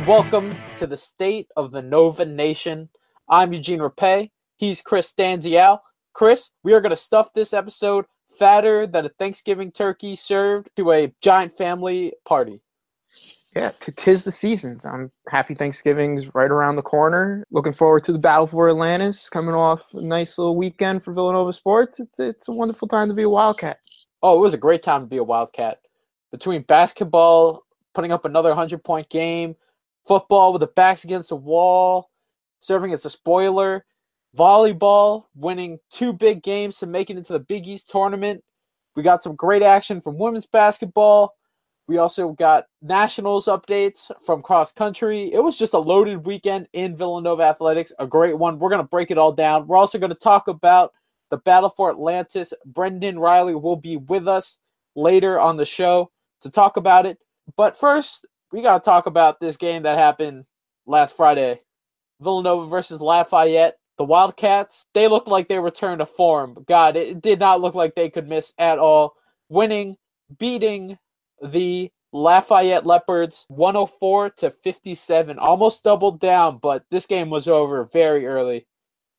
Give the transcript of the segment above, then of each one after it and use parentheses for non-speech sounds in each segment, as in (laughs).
And welcome to the State of the Nova Nation. I'm Eugene Rapay. He's Chris Danziel. Chris, we are going to stuff this episode fatter than a Thanksgiving turkey served to a giant family party. Yeah, tis the season. I'm happy Thanksgiving's right around the corner. Looking forward to the battle for Atlantis. Coming off a nice little weekend for Villanova sports. It's it's a wonderful time to be a Wildcat. Oh, it was a great time to be a Wildcat. Between basketball, putting up another 100 point game, football with the backs against the wall, serving as a spoiler, volleyball, winning two big games to make it into the Big East tournament. We got some great action from women's basketball. We also got nationals updates from cross country. It was just a loaded weekend in Villanova athletics, a great one. We're going to break it all down. We're also going to talk about the battle for Atlantis. Brendan Riley will be with us later on the show to talk about it. But first, we got to talk about this game that happened last Friday Villanova versus Lafayette. The Wildcats, they looked like they returned to form. God, it did not look like they could miss at all. Winning, beating the Lafayette Leopards 104 to 57. Almost doubled down, but this game was over very early.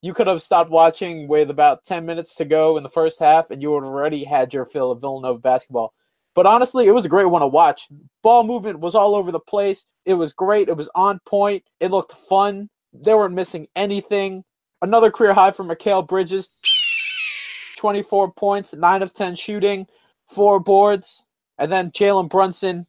You could have stopped watching with about 10 minutes to go in the first half, and you would already had your fill of Villanova basketball. But honestly, it was a great one to watch. Ball movement was all over the place. It was great. It was on point. It looked fun. They weren't missing anything. Another career high for Mikal Bridges 24 points, 9 of 10 shooting, 4 boards. And then Jalen Brunson,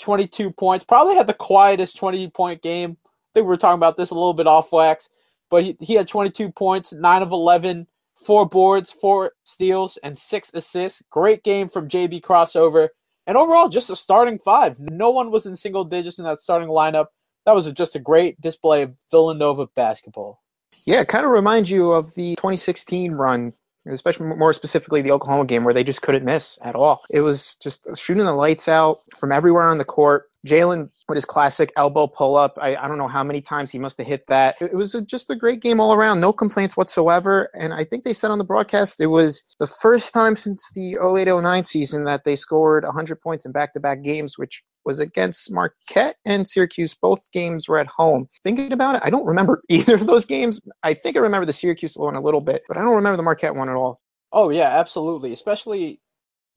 22 points. Probably had the quietest 20 point game. I think we were talking about this a little bit off wax, but he, he had 22 points, 9 of 11, 4 boards, 4 steals, and 6 assists. Great game from JB Crossover. And overall, just a starting five. No one was in single digits in that starting lineup. That was just a great display of Villanova basketball. Yeah, it kind of reminds you of the 2016 run, especially more specifically the Oklahoma game where they just couldn't miss at all. It was just shooting the lights out from everywhere on the court. Jalen with his classic elbow pull up. I, I don't know how many times he must have hit that. It, was a, just a great game all around. No complaints whatsoever. And I think they said on the broadcast it was the first time since the 08 09 season that they scored 100 points in back to back games, which was against Marquette and Syracuse. Both games were at home. Thinking about it, I don't remember (laughs) either of those games. I think I remember the Syracuse one a little bit, but I don't remember the Marquette one at all. Oh, yeah, absolutely. Especially,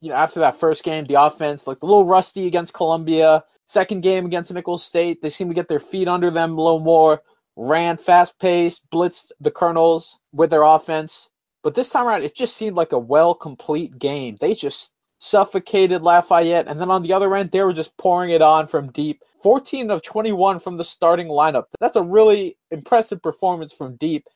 you know, after that first game, the offense looked a little rusty against Columbia. Second game against Nicholls State, they seemed to get their feet under them a little more, ran fast paced, blitzed the Colonels with their offense. But this time around, it just seemed like a well complete game. They just suffocated Lafayette. And then on the other end, they were just pouring it on from deep. 14 of 21 from the starting lineup. That's a really impressive performance from deep.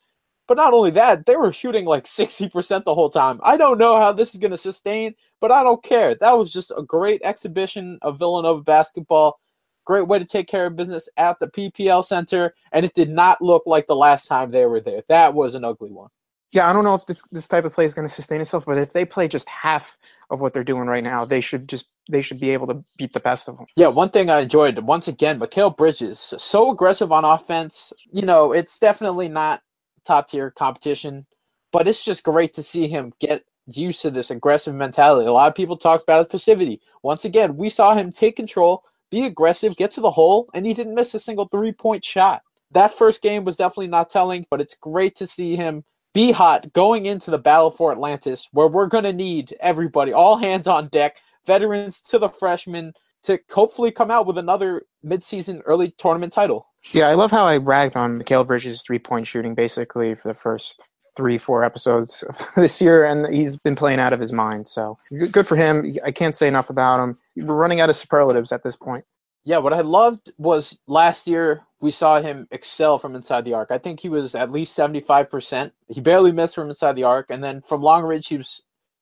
But not only that, they were shooting like 60% the whole time. I don't know how this is going to sustain, but I don't care. That was just a great exhibition of Villanova basketball. Great way to take care of business at the PPL Center, and it did not look like the last time they were there. That was an ugly one. Yeah, I don't know if this this type of play is going to sustain itself, but if they play just half of what they're doing right now, they should just they should be able to beat the best of them. Yeah, one thing I enjoyed once again, Mikal Bridges so aggressive on offense. You know, it's definitely not top tier competition, but it's just great to see him get used to this aggressive mentality. A lot of people talked about his passivity. Once again, we saw him take control, be aggressive, get to the hole, and he didn't miss a single three point shot. That first game was definitely not telling, but it's great to see him be hot going into the battle for Atlantis, where we're going to need everybody, all hands on deck, veterans to the freshmen, to hopefully come out with another midseason early tournament title. Yeah, I love how I ragged on Mikal Bridges' three point shooting basically for the first three, four episodes (laughs) this year, and he's been playing out of his mind. So good for him. I can't say enough about him. We're running out of superlatives at this point. Yeah, what I loved was last year we saw him excel from inside the arc. I think he was at least 75%. He barely missed from inside the arc. And then from long range, he was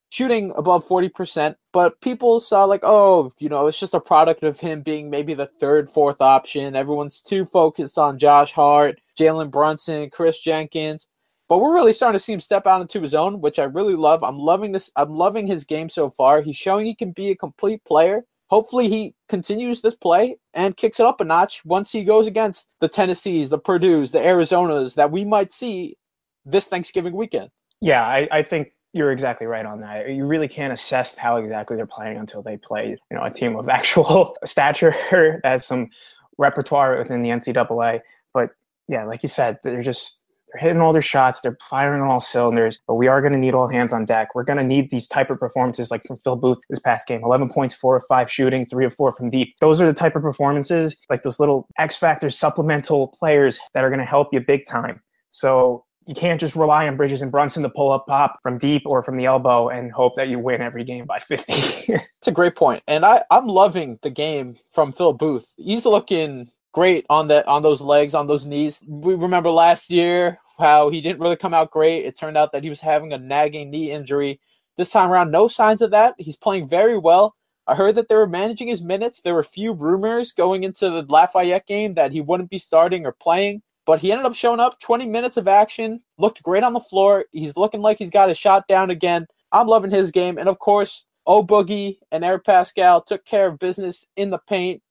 shooting above 40%, but people saw like, oh, you know, it's just a product of him being maybe the third, fourth option. Everyone's too focused on Josh Hart, Jalen Brunson, Kris Jenkins. But we're really starting to see him step out into his own, which I really love. I'm loving this. I'm loving his game so far. He's showing he can be a complete player. Hopefully, he continues this play and kicks it up a notch once he goes against the Tennessees, the Purdue's, the Arizonas that we might see this Thanksgiving weekend. Yeah, I, I think you're exactly right on that. You really can't assess how exactly they're playing until they play, you know, a team of (laughs) actual stature (laughs) that has some repertoire within the NCAA. But yeah, like you said, they're just they're hitting all their shots, they're firing on all cylinders. But we are going to need all hands on deck. We're going to need these type of performances, like from Phil Booth this past game: 11 points, four of five shooting, three of four from deep. Those are the type of performances, like those little X factor supplemental players that are going to help you big time. So you can't just rely on Bridges and Brunson to pull up pop from deep or from the elbow and hope that you win every game by 50. (laughs) it's a great point. And I, I'm loving the game from Phil Booth. He's looking great on that on those legs, on those knees. We remember last year how he didn't really come out great. It turned out that he was having a nagging knee injury. This time around, no signs of that. He's playing very well. I heard that they were managing his minutes. There were a few rumors going into the Lafayette game that he wouldn't be starting or playing, but he ended up showing up 20 minutes of action, looked great on the floor. He's looking like he's got a shot down again. I'm loving his game. And of course, O Boogie and Eric Paschall took care of business in the paint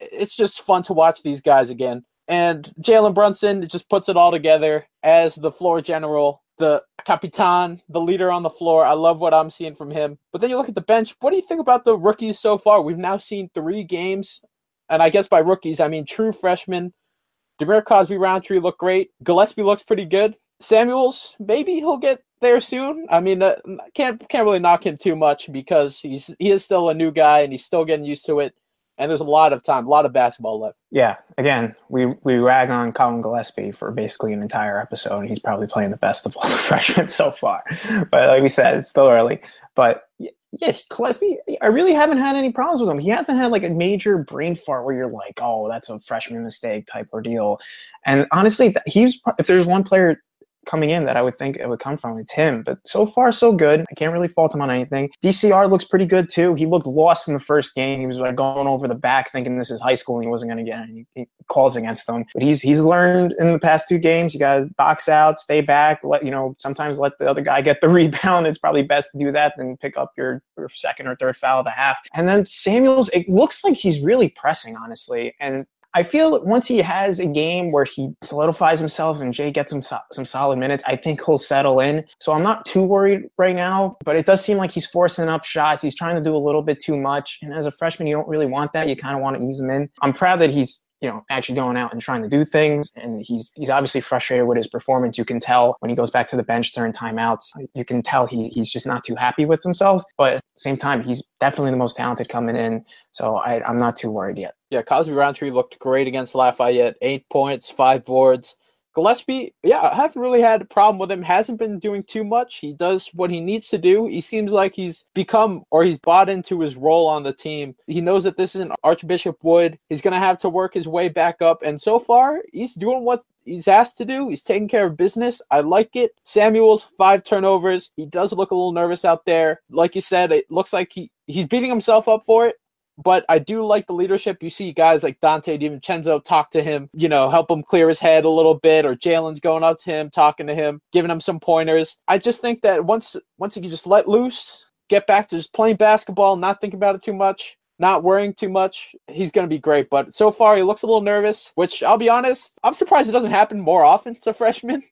it's just fun to watch these guys again. And Jalen Brunson just puts it all together as the floor general, the capitan, the leader on the floor. I love what I'm seeing from him. But then you look at the bench. What do you think about the rookies so far? We've now seen three games, and I guess by rookies I mean true freshmen. Dhamir Cosby Rountree looked great. Gillespie looks pretty good. Samuels, maybe he'll get there soon. I mean, uh, can't can't really knock him too much because he's he is still a new guy and he's still getting used to it and there's a lot of time, a lot of basketball left. Yeah, again, we we rag on Collin Gillespie for basically an entire episode, and he's probably playing the best of all the (laughs) freshmen so far. But like we said, it's still early. But yeah, Gillespie, I really haven't had any problems with him. He hasn't had like a major brain fart where you're like, oh, that's a freshman mistake type ordeal. And honestly, he's if there's one player coming in that I would think it would come from. It's him. But so far, so good. I can't really fault him on anything. DCR looks pretty good too. He looked lost in the first game. He was like going over the back thinking this is high school and he wasn't going to get any calls against them. But he's he's learned in the past two games. You guys box out, stay back, let you know, sometimes let the other guy get the (laughs) rebound. It's probably best to do that than pick up your, your second or third foul of the half. And then Samuels, it looks like he's really pressing, honestly. And I feel once he has a game where he solidifies himself and Jay gets some some solid minutes, I think he'll settle in. So I'm not too worried right now, but it does seem like he's forcing up shots. He's trying to do a little bit too much, and as a freshman, you don't really want that. You kind of want to ease him in. I'm proud that he's you know actually going out and trying to do things and he's he's obviously frustrated with his performance you can tell when he goes back to the bench during timeouts you can tell he, he's just not too happy with himself but at the same time he's definitely the most talented coming in so I, i'm not too worried yet yeah cosby rountree looked great against lafayette eight points five boards Gillespie, yeah, I haven't really had a problem with him. Hasn't been doing too much. He does what he needs to do. He seems like he's become or he's bought into his role on the team. He knows that this is an Archbishop Wood. He's going to have to work his way back up. And so far, he's doing what he's asked to do. He's taking care of business. I like it. Samuels, five turnovers. He does look a little nervous out there. Like you said, it looks like he, he's beating himself up for it but I do like the leadership. You see guys like Donte DiVincenzo talk to him, you know, help him clear his head a little bit, or Jalen's going up to him, talking to him, giving him some pointers. I just think that once once he can just let loose, get back to just playing basketball, not thinking about it too much, not worrying too much, he's going to be great. But so far, he looks a little nervous, which I'll be honest, I'm surprised it doesn't happen more often to freshmen.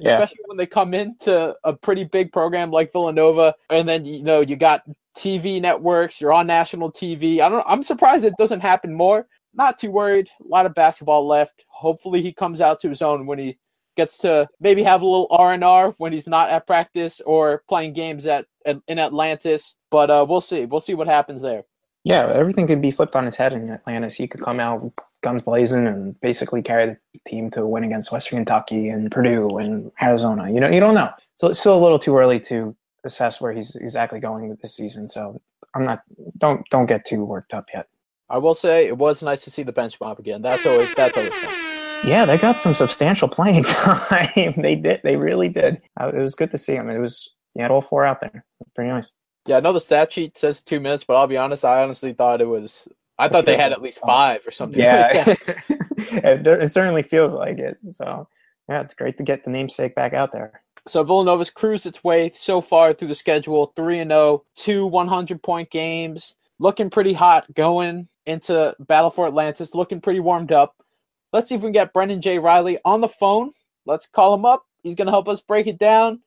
Yeah. Especially when they come into a pretty big program like Villanova, and then you know you got TV networks. You're on national TV. I don't. I'm surprised it doesn't happen more. Not too worried. A lot of basketball left. Hopefully, he comes out to his own when he gets to maybe have a little R and R when he's not at practice or playing games at, at in Atlantis. But uh, we'll see. We'll see what happens there. Yeah, everything could be flipped on his head in Atlantis. He could come out guns blazing and basically carry the team to win against Western Kentucky and Purdue and Arizona. You know, you don't know. So it's still a little too early to assess where he's exactly going with this season. So I'm not don't don't get too worked up yet. I will say it was nice to see the bench mob again. That's always that's always fun. Yeah, they got some substantial playing (laughs) time. they did. They really did. Uh, it was good to see them. It was he had all four out there. Pretty nice. Yeah, I know the stat sheet says two minutes, but I'll be honest, I honestly thought it was. I thought they had at least five or something. Yeah, like (laughs) it, it certainly feels like it. So yeah, it's great to get the namesake back out there. So Villanova's cruised its way so far through the schedule, three and 0, two 100 point games, looking pretty hot going into Battle for Atlantis, looking pretty warmed up. Let's see if we can get Brendan J. Riley on the phone. Let's call him up. He's going to help us break it down.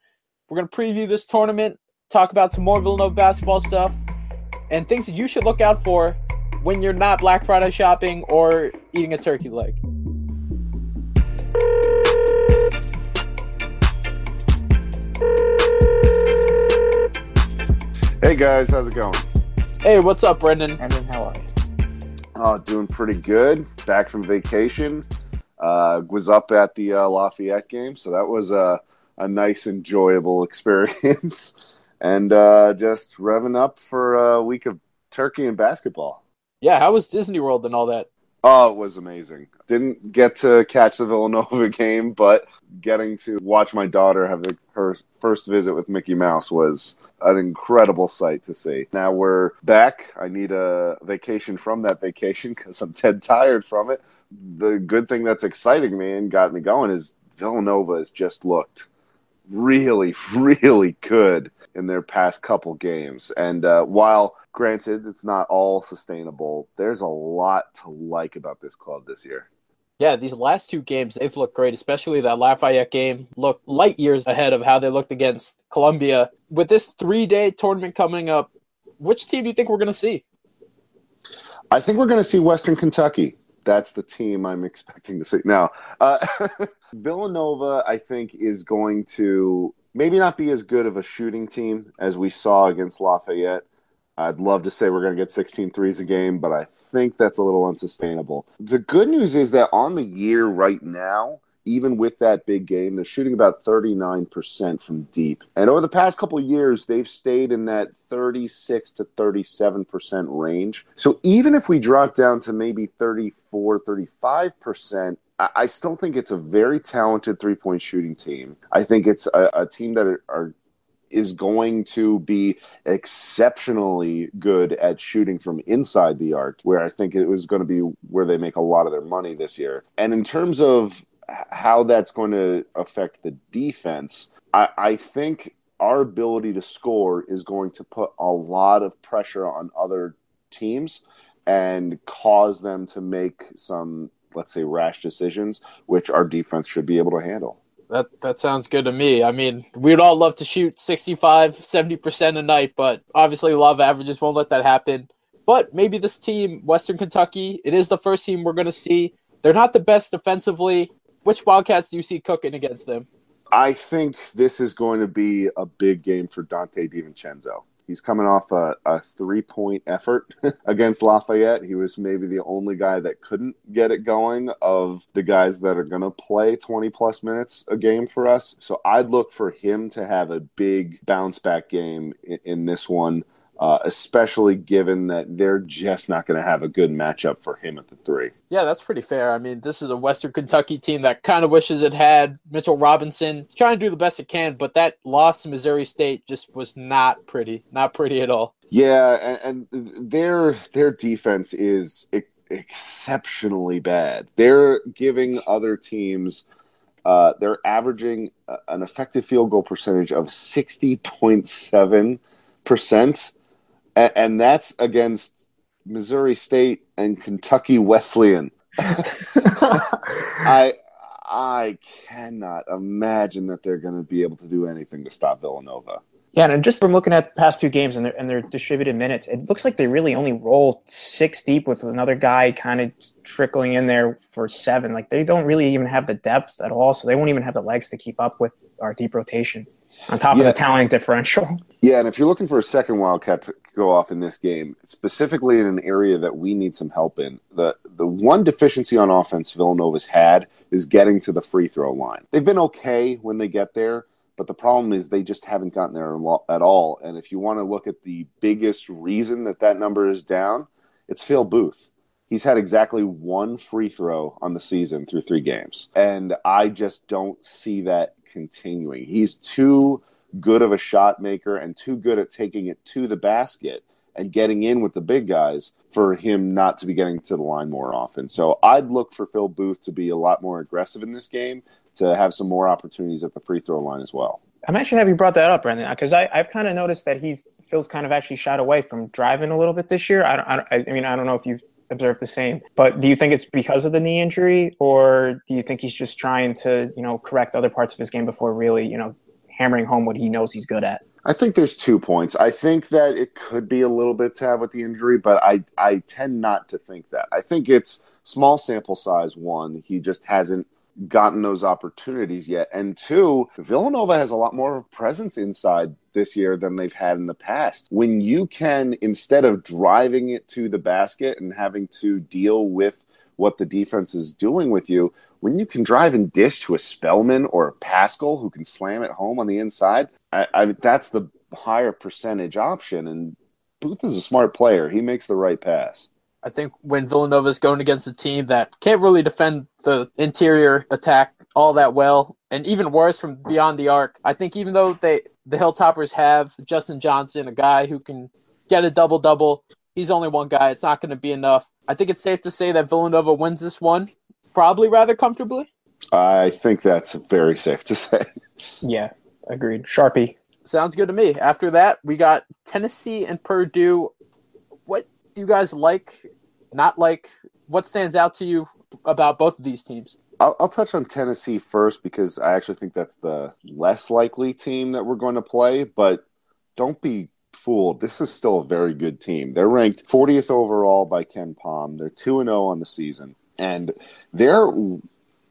We're going to preview this tournament, talk about some more Villanova basketball stuff, and things that you should look out for when you're not Black Friday shopping or eating a turkey leg. Hey guys, how's it going? Hey, what's up, Brendan? Brendan, how are you? Oh, doing pretty good. Back from vacation. Uh, was up at the uh, Lafayette game, so that was a, a nice, enjoyable (laughs) experience. and uh, just revving up for a week of turkey and basketball. Yeah, how was Disney World and all that? Oh, it was amazing. Didn't get to catch the Villanova (laughs) game, but getting to watch my daughter have her first visit with Mickey Mouse was an incredible sight to see. Now we're back. I need a vacation from that vacation (laughs) because I'm dead tired from it. The good thing that's exciting me and got me going is Villanova has just looked really, (laughs) really good in their past couple games. And uh, while granted it's not all sustainable, there's a lot to like about this club this year. Yeah, these last two games, they've looked great, especially that Lafayette game looked light years ahead of how they looked against Columbia. With this three day tournament coming up, which team do you think we're going to see? I think we're going to see Western Kentucky. That's the team I'm expecting to see. Now, uh, (laughs) Villanova, I think, is going to maybe not be as good of a shooting team as we saw against Lafayette. I'd love to say we're going to get 16 threes a game, but I think that's a little unsustainable. The good news is that on the year right now, even with that big game, they're shooting about 39% from deep. And over the past couple years, they've stayed in that 36 to 37% range. So even if we drop down to maybe 34, 35%, I still think it's a very talented three point shooting team. I think it's a, a team that are, are is going to be exceptionally good at shooting from inside the arc, where I think it was going to be where they make a lot of their money this year. And in terms of how that's going to affect the defense, I, I think our ability to score is going to put a lot of pressure on other teams and cause them to make some, let's say, rash decisions, which our defense should be able to handle. That that sounds good to me. I mean, we'd all love to shoot 65, 70% a night, but obviously law of averages won't let that happen. But maybe this team, Western Kentucky, it is the first team we're going to see. They're not the best defensively. Which Wildcats do you see cooking against them? I think this is going to be a big game for Donte DiVincenzo. He's coming off a, a three point effort (laughs) against Lafayette. He was maybe the only guy that couldn't get it going of the guys that are going to play 20 plus minutes a game for us. So I'd look for him to have a big bounce back game in, in this one uh, especially given that they're just not going to have a good matchup for him at the three. Yeah, that's pretty fair. I mean, this is a Western Kentucky team that kind of wishes it had Mitchell Robinson. It's trying to do the best it can, but that loss to Missouri State just was not pretty, not pretty at all. Yeah, and, and their their defense is exceptionally bad. They're giving other teams. Uh, they're averaging an effective field goal percentage of sixty point seven percent and, and that's against Missouri State and Kentucky Wesleyan. (laughs) I I cannot imagine that they're going to be able to do anything to stop Villanova. Yeah, and just from looking at past two games and their and their distributed minutes, it looks like they really only roll six deep with another guy kind of trickling in there for seven. Like they don't really even have the depth at all, so they won't even have the legs to keep up with our deep rotation on top yeah. of the talent differential. Yeah, and if you're looking for a second Wildcat go off in this game, specifically in an area that we need some help in, the the one deficiency on offense Villanova's had is getting to the free throw line. They've been okay when they get there, but the problem is they just haven't gotten there at all. And if you want to look at the biggest reason that that number is down, it's Phil Booth. He's had exactly one free throw on the season through three games. And I just don't see that continuing. He's too good of a shot maker and too good at taking it to the basket and getting in with the big guys for him not to be getting to the line more often. So I'd look for Phil Booth to be a lot more aggressive in this game to have some more opportunities at the free throw line as well. I'm actually happy you brought that up, Brandon, because I've kind of noticed that he's Phil's kind of actually shot away from driving a little bit this year. I, don't, I, I mean, I don't know if you've observed the same, but do you think it's because of the knee injury, or do you think he's just trying to, you know, correct other parts of his game before really, you know, hammering home what he knows he's good at. I think there's two points. I think that it could be a little bit to have with the injury, but I I tend not to think that. I think it's small sample size. One, he just hasn't gotten those opportunities yet, and two, Villanova has a lot more of a presence inside this year than they've had in the past. When you can instead of driving it to the basket and having to deal with what the defense is doing with you, when you can drive and dish to a Spellman or a Paschall who can slam it home on the inside, I, I, that's the higher percentage option. And Booth is a smart player. He makes the right pass. I think when Villanova is going against a team that can't really defend the interior attack all that well, and even worse from beyond the arc, I think even though they the Hilltoppers have Justin Johnson, a guy who can get a double double, he's only one guy. It's not going to be enough. I think it's safe to say that Villanova wins this one, probably rather comfortably. I think that's very safe to (laughs) say. Yeah, agreed. Sharpie. Sounds good to me. After that, we got Tennessee and Purdue. What do you guys like, not like? What stands out to you about both of these teams? I'll, I'll, touch on Tennessee first because I actually think that's the less likely team that we're going to play. But don't be fooled. This is still a very good team. They're ranked 40th overall by KenPom. They're 2 and 0 on the season. And they're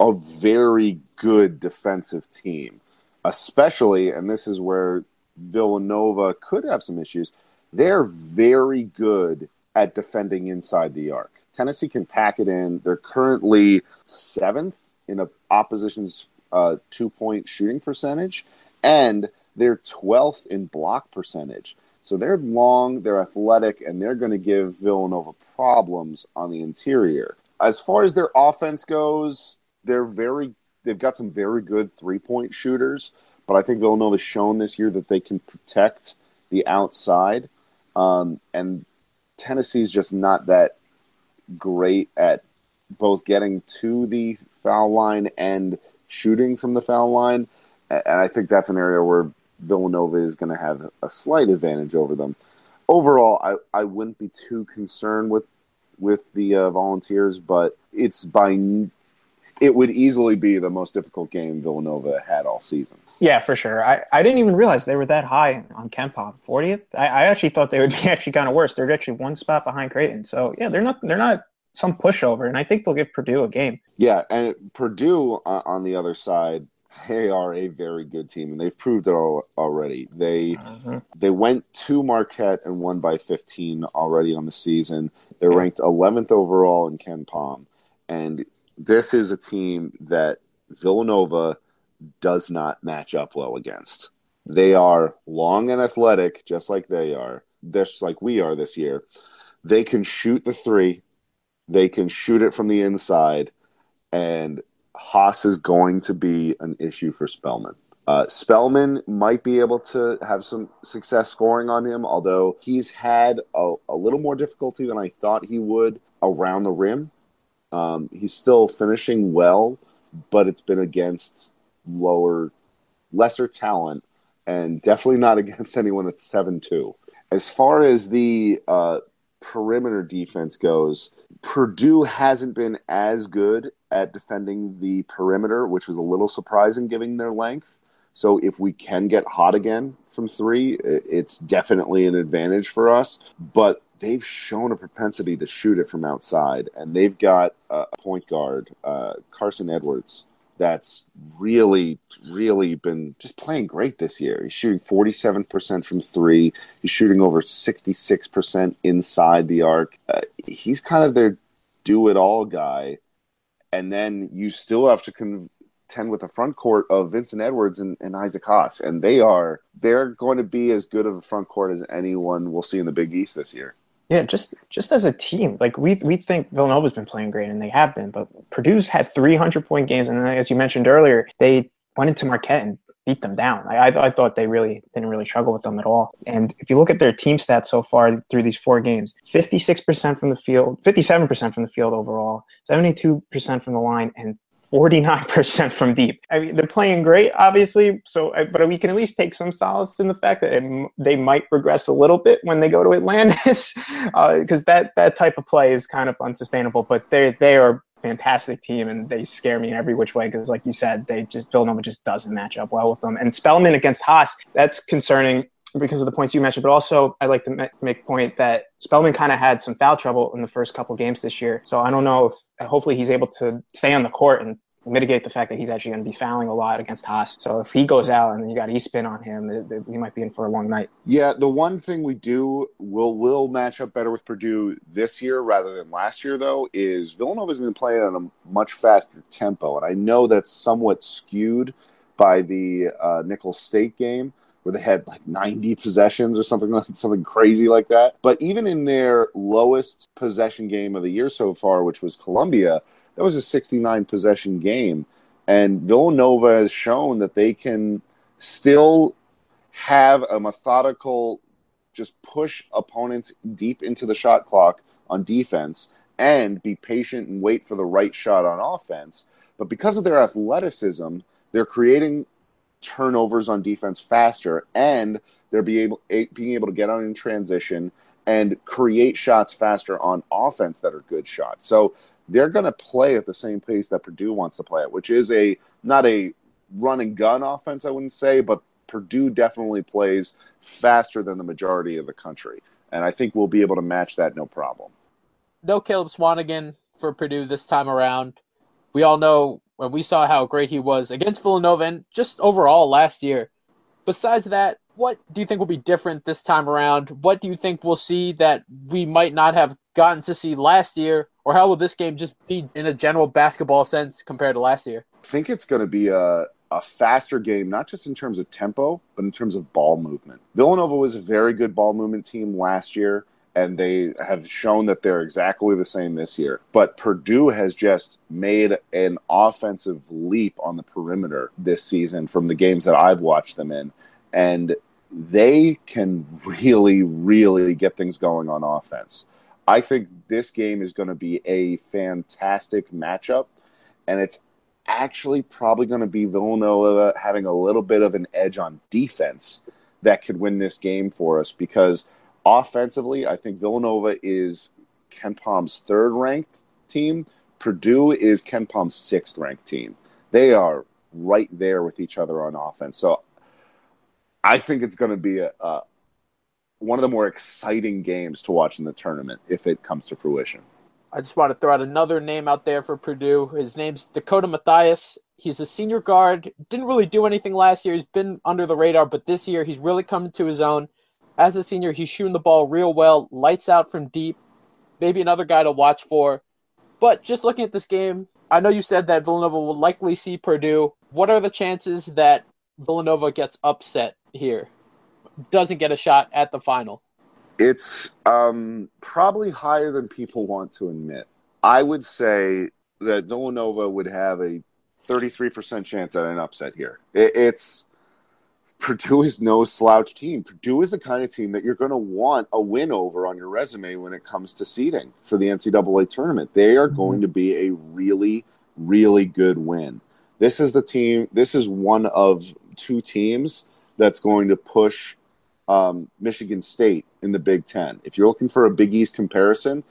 a very good defensive team, especially, and this is where Villanova could have some issues. They're very good at defending inside the arc. Tennessee can pack it in. They're currently seventh in opposition's uh, two point shooting percentage, and they're 12th in block percentage. So they're long, they're athletic, and they're going to give Villanova problems on the interior. As far as their offense goes, they're very they've got some very good three point shooters, but I think Villanova's shown this year that they can protect the outside. Um, and Tennessee's just not that great at both getting to the foul line and shooting from the foul line. And I think that's an area where Villanova is going to have a slight advantage over them. Overall, I, I wouldn't be too concerned with with the uh, Volunteers, but it's by it would easily be the most difficult game Villanova had all season. Yeah, for sure. I, I didn't even realize they were that high on KenPom, 40th. I, I actually thought they would (laughs) be actually kind of worse. They're actually one spot behind Creighton. So yeah, they're not they're not some pushover, and I think they'll give Purdue a game. Yeah, and Purdue uh, on the other side, they are a very good team, and they've proved it all, already. They mm-hmm. they went to Marquette and won by 15 already on the season. They're ranked 11th overall in KenPom, and this is a team that Villanova does not match up well against. They are long and athletic, just like they are, just like we are this year. They can shoot the three, they can shoot it from the inside, and Haas is going to be an issue for Spellman. Uh, Spellman might be able to have some success scoring on him, although he's had a, a little more difficulty than I thought he would around the rim. Um, he's still finishing well, but it's been against lower, lesser talent, and definitely not (laughs) against anyone that's seven two. As far as the uh, perimeter defense goes, Purdue hasn't been as good at defending the perimeter, which was a little surprising given their length. So if we can get hot again from three, it's definitely an advantage for us. But they've shown a propensity to shoot it from outside, and they've got a point guard, uh, Carson Edwards, that's really, really been just playing great this year. He's shooting 47% from three. He's shooting over 66% inside the arc. Uh, he's kind of their do it all guy. And then you still have to contend with the front court of Vincent Edwards and, and Isaac Haas. And they are, they're going to be as good of a front court as anyone we'll see in the Big East this year. Yeah, just just as a team, like we we think Villanova's been playing great, and they have been. But Purdue's had 300 point games, and as you mentioned earlier, they went into Marquette and beat them down. I, I, I thought they really didn't really struggle with them at all. And if you look at their team stats so far through these four games, 56% from the field, 57% from the field overall, 72% from the line, and 49% from deep. I mean, they're playing great, obviously. So, but we can at least take some solace in the fact that it, they might regress a little bit when they go to Atlantis, because (laughs) uh, that that type of play is kind of unsustainable. But they they are fantastic team and they scare me in every which way because like you said they just villanova just doesn't match up well with them and spellman against haas that's concerning because of the points you mentioned, but also I'd like to make point that Spellman kind of had some foul trouble in the first couple games this year. So I don't know if hopefully he's able to stay on the court and mitigate the fact that he's actually going to be fouling a lot against Haas. So if he goes out and you got E-spin on him, it, it, we might be in for a long night. Yeah, the one thing we do will will match up better with Purdue this year rather than last year, though, is Villanova's been playing on a much faster tempo, and I know that's somewhat skewed by the uh, Nicholls State game where they had like 90 possessions or something like something crazy like that. But even in their lowest possession game of the year so far, which was Columbia, that was a 69 possession game. And Villanova has shown that they can still have a methodical, just push opponents deep into the shot clock on defense and be patient and wait for the right shot on offense. But because of their athleticism, they're creating turnovers on defense faster, and they're be able, being able to get on in transition and create shots faster on offense that are good shots. So they're going to play at the same pace that Purdue wants to play at, which is a not a run and gun offense, I wouldn't say, but Purdue definitely plays faster than the majority of the country. And I think we'll be able to match that no problem. No Caleb Swanigan for Purdue this time around. We all know when we saw how great he was against Villanova and just overall last year. Besides that, what do you think will be different this time around? What do you think we'll see that we might not have gotten to see last year? Or how will this game just be in a general basketball sense compared to last year? I think it's going to be a, a faster game, not just in terms of tempo, but in terms of ball movement. Villanova was a very good ball movement team last year and they have shown that they're exactly the same this year. But Purdue has just made an offensive leap on the perimeter this season from the games that I've watched them in. And they can really, really get things going on offense. I think this game is going to be a fantastic matchup, and it's actually probably going to be Villanova having a little bit of an edge on defense that could win this game for us because – Offensively, I think Villanova is KenPom's third ranked team. Purdue is KenPom's sixth ranked team. They are right there with each other on offense. So I think it's going to be a, a one of the more exciting games to watch in the tournament if it comes to fruition. I just want to throw out another name out there for Purdue. His name's Dakota Mathias. He's a senior guard. Didn't really do anything last year. He's been under the radar, but this year he's really coming to his own as a senior, he's shooting the ball real well, lights out from deep. Maybe another guy to watch for. But just looking at this game, I know you said that Villanova will likely see Purdue. What are the chances that Villanova gets upset here? Doesn't get a shot at the final? It's um, probably higher than people want to admit. I would say that Villanova would have a 33% chance at an upset here. it's Purdue is no slouch team. Purdue is the kind of team that you're going to want a win over on your resume when it comes to seeding for the NCAA tournament. They are going mm-hmm. to be a really, really good win. This is the team. This is one of two teams that's going to push um, Michigan State in the Big Ten. If you're looking for a Big East comparison,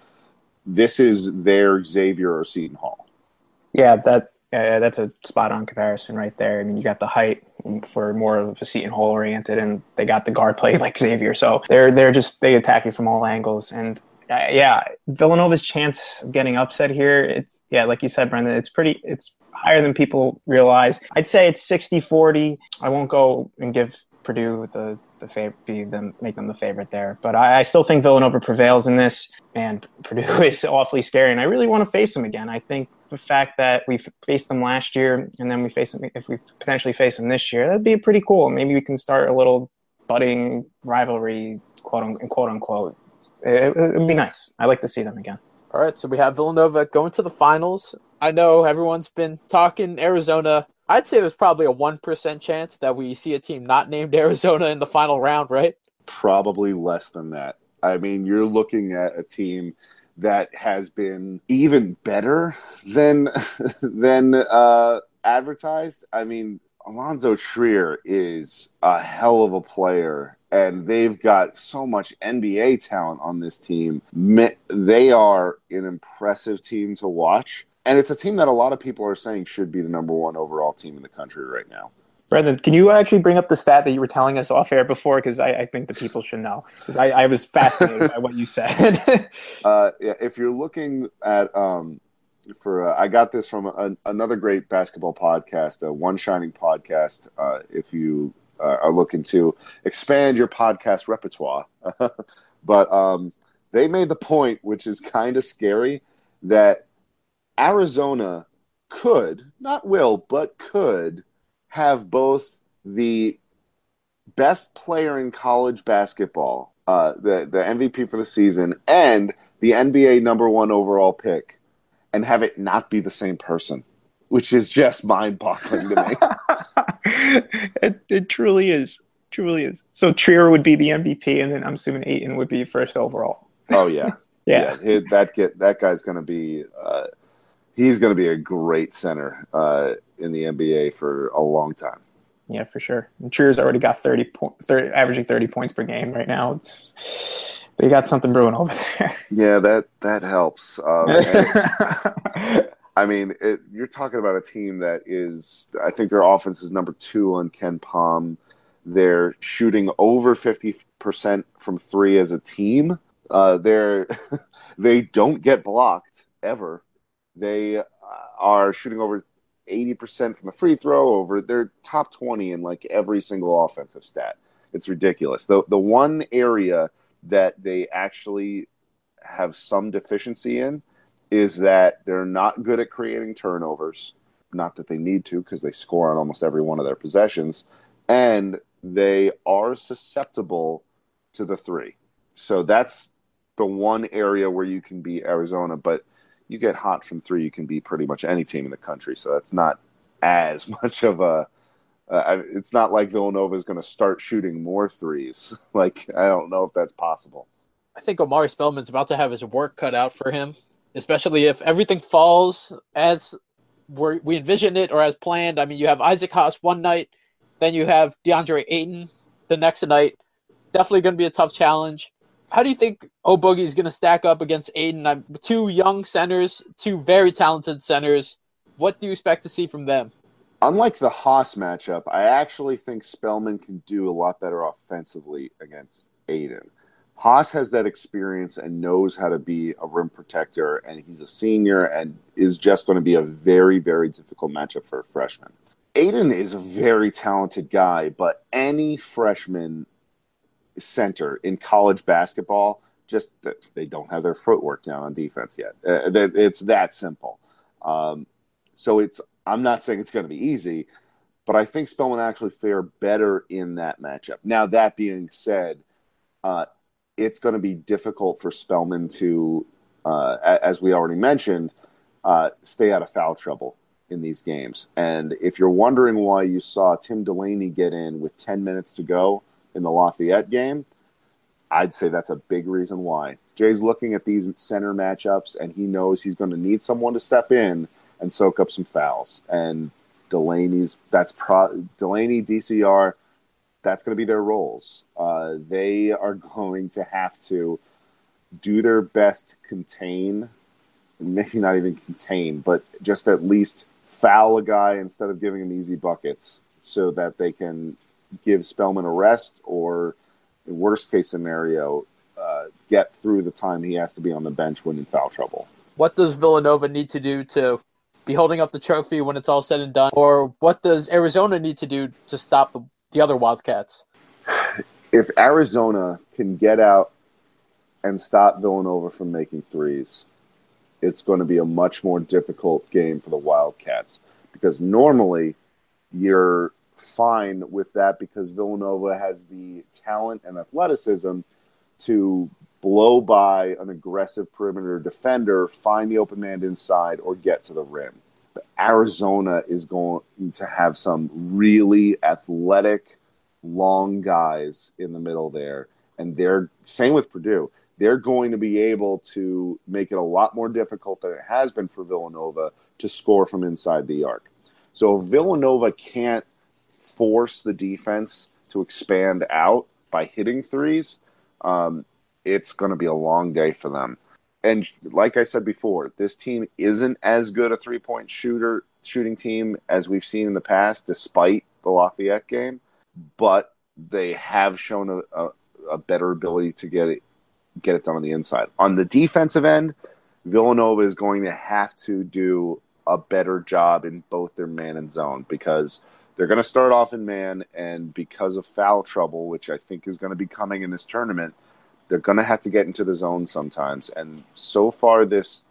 this is their Xavier or Seton Hall. Yeah, that yeah, that's a spot on comparison right there. I mean, you got the height for more of a Seton Hall oriented, and they got the guard play like Xavier. So they're they're just they attack you from all angles. And uh, yeah, Villanova's chance of getting upset here, it's yeah, like you said, Brendan, it's pretty it's higher than people realize. I'd say it's 60-40. I won't go and give Purdue the the fav- be them make them the favorite there. But I, I, still think Villanova prevails in this, and (laughs) Purdue is awfully scary. And I really want to face them again. I think the fact that we faced them last year, and then we face them if we potentially face them this year, that'd be pretty cool. Maybe we can start a little budding rivalry, quote unquote. Quote unquote. It, it would be nice. I like to see them again. All right, so we have Villanova going to the finals. I know everyone's been talking Arizona I'd say there's probably a 1% chance that we see a team not named (laughs) Arizona in the final round, right? Probably less than that. I mean, you're looking at a team that has been even better than (laughs) than uh, advertised. I mean, Alonzo Trier is a hell of a player, and they've got so much NBA talent on this team. They are an impressive team to watch, and it's a team that a lot of people are saying should be the number one overall team in the country right now. Brendan, can you actually bring up the stat that you were telling us off air before? Because I, I, think the people should know. Because I, I, was fascinated by what you said. (laughs) uh, yeah, if you're looking at um, for, uh, I got this from a, another great basketball podcast, a One Shining podcast. Uh, if you uh, are looking to expand your podcast repertoire, (laughs) but um, they made the point, which is kind of scary, that Arizona could, not will, but could have both the best player in college basketball, uh, the the MVP for the season, and the NBA number one overall pick, and have it not be the same person, which is just mind boggling to me. (laughs) it, it truly is, truly is. So Trier would be the MVP, and then I'm assuming Ayton would be first overall. Oh yeah, (laughs) yeah. yeah that get that guy's going to be. Uh, he's going to be a great center uh, in the NBA for a long time. Yeah, for sure. And Trier's already got 30, po- 30, averaging 30 points per game right now. It's they got something brewing over there. Yeah, that that helps. Um, (laughs) I mean, it, you're talking about a team that is. I think their offense is number two on KenPom. They're shooting over 50 percent from three as a team. Uh, they're (laughs) they don't get blocked ever. They uh, are shooting over 80% from the free throw over they're top 20 in like every single offensive stat. It's ridiculous. The the one area that they actually have some deficiency in is that they're not good at creating turnovers. Not that they need to because they score on almost every one of their possessions and they are susceptible to the 3. So that's the one area where you can be Arizona, but you get hot from three, you can beat pretty much any team in the country. So that's not as (laughs) much of a. Uh, it's not like Villanova is going to start shooting more threes. (laughs) like I don't know if that's possible. I think Omari Spellman's about to have his work cut out for him, especially if everything falls as we we envisioned it or as planned. I mean, you have Isaac Haas one night, then you have DeAndre Ayton the next night. Definitely going to be a tough challenge how do you think O'Boogie is going to stack up against Ayton? I'm, two young centers, two very talented centers. What do you expect to see from them? Unlike the Haas matchup, I actually think Spellman can do a lot better offensively against Ayton. Haas has that experience and knows how to be a rim protector, and he's a senior and is just going to be a very, very difficult matchup for a freshman. Ayton is a very talented guy, but any freshman center in college basketball just they don't have their footwork down on defense yet. Uh, it's that simple. Um, so it's I'm not saying it's going to be easy, but I think Spellman actually fare better in that matchup. Now that being said, uh, it's going to be difficult for Spellman to, uh, as we already mentioned, uh, stay out of foul trouble in these games. And if you're wondering why you saw Tim Delaney get in with 10 minutes to go in the Lafayette game, I'd say that's a big reason why. Jay's looking at these center matchups and he knows he's going to need someone to step in and soak up some fouls. And Delaney's that's pro Delaney DCR that's going to be their roles. Uh, they are (laughs) going to have to do their best to contain, maybe not even contain, but just at least foul a guy instead of giving him easy buckets so that they can give Spellman a rest or, in worst case scenario, uh, get through the time he has to be on the bench when in foul trouble. What does Villanova need to do to be holding up the trophy when it's all said and done? Or what does Arizona need to do to stop the, the other Wildcats? If Arizona can get out and stop Villanova from making threes, it's going to be a much more difficult game for the Wildcats because normally you're fine with that because Villanova has the talent and athleticism to blow by an aggressive perimeter defender, find the open man inside, or get to the rim. But Arizona is going to have some really athletic, long guys in the middle there. And they're same with Purdue. they're going to be able to make it a lot more difficult than it has been for Villanova to score from inside the arc. So if Villanova can't force the defense to expand out by hitting threes, um, it's going to be a long day for them. And like I said before, this team isn't as good a three point shooter shooting team as we've seen in the past, despite the Lafayette game. But they have shown a, a, a better ability to get it get it done on the inside. On the defensive end, Villanova is going to have to do a better job in both their man and zone because they're going to start off in man, and because of foul trouble, which I think is going to be coming in this tournament, they're going to have to get into the zone sometimes. And so far this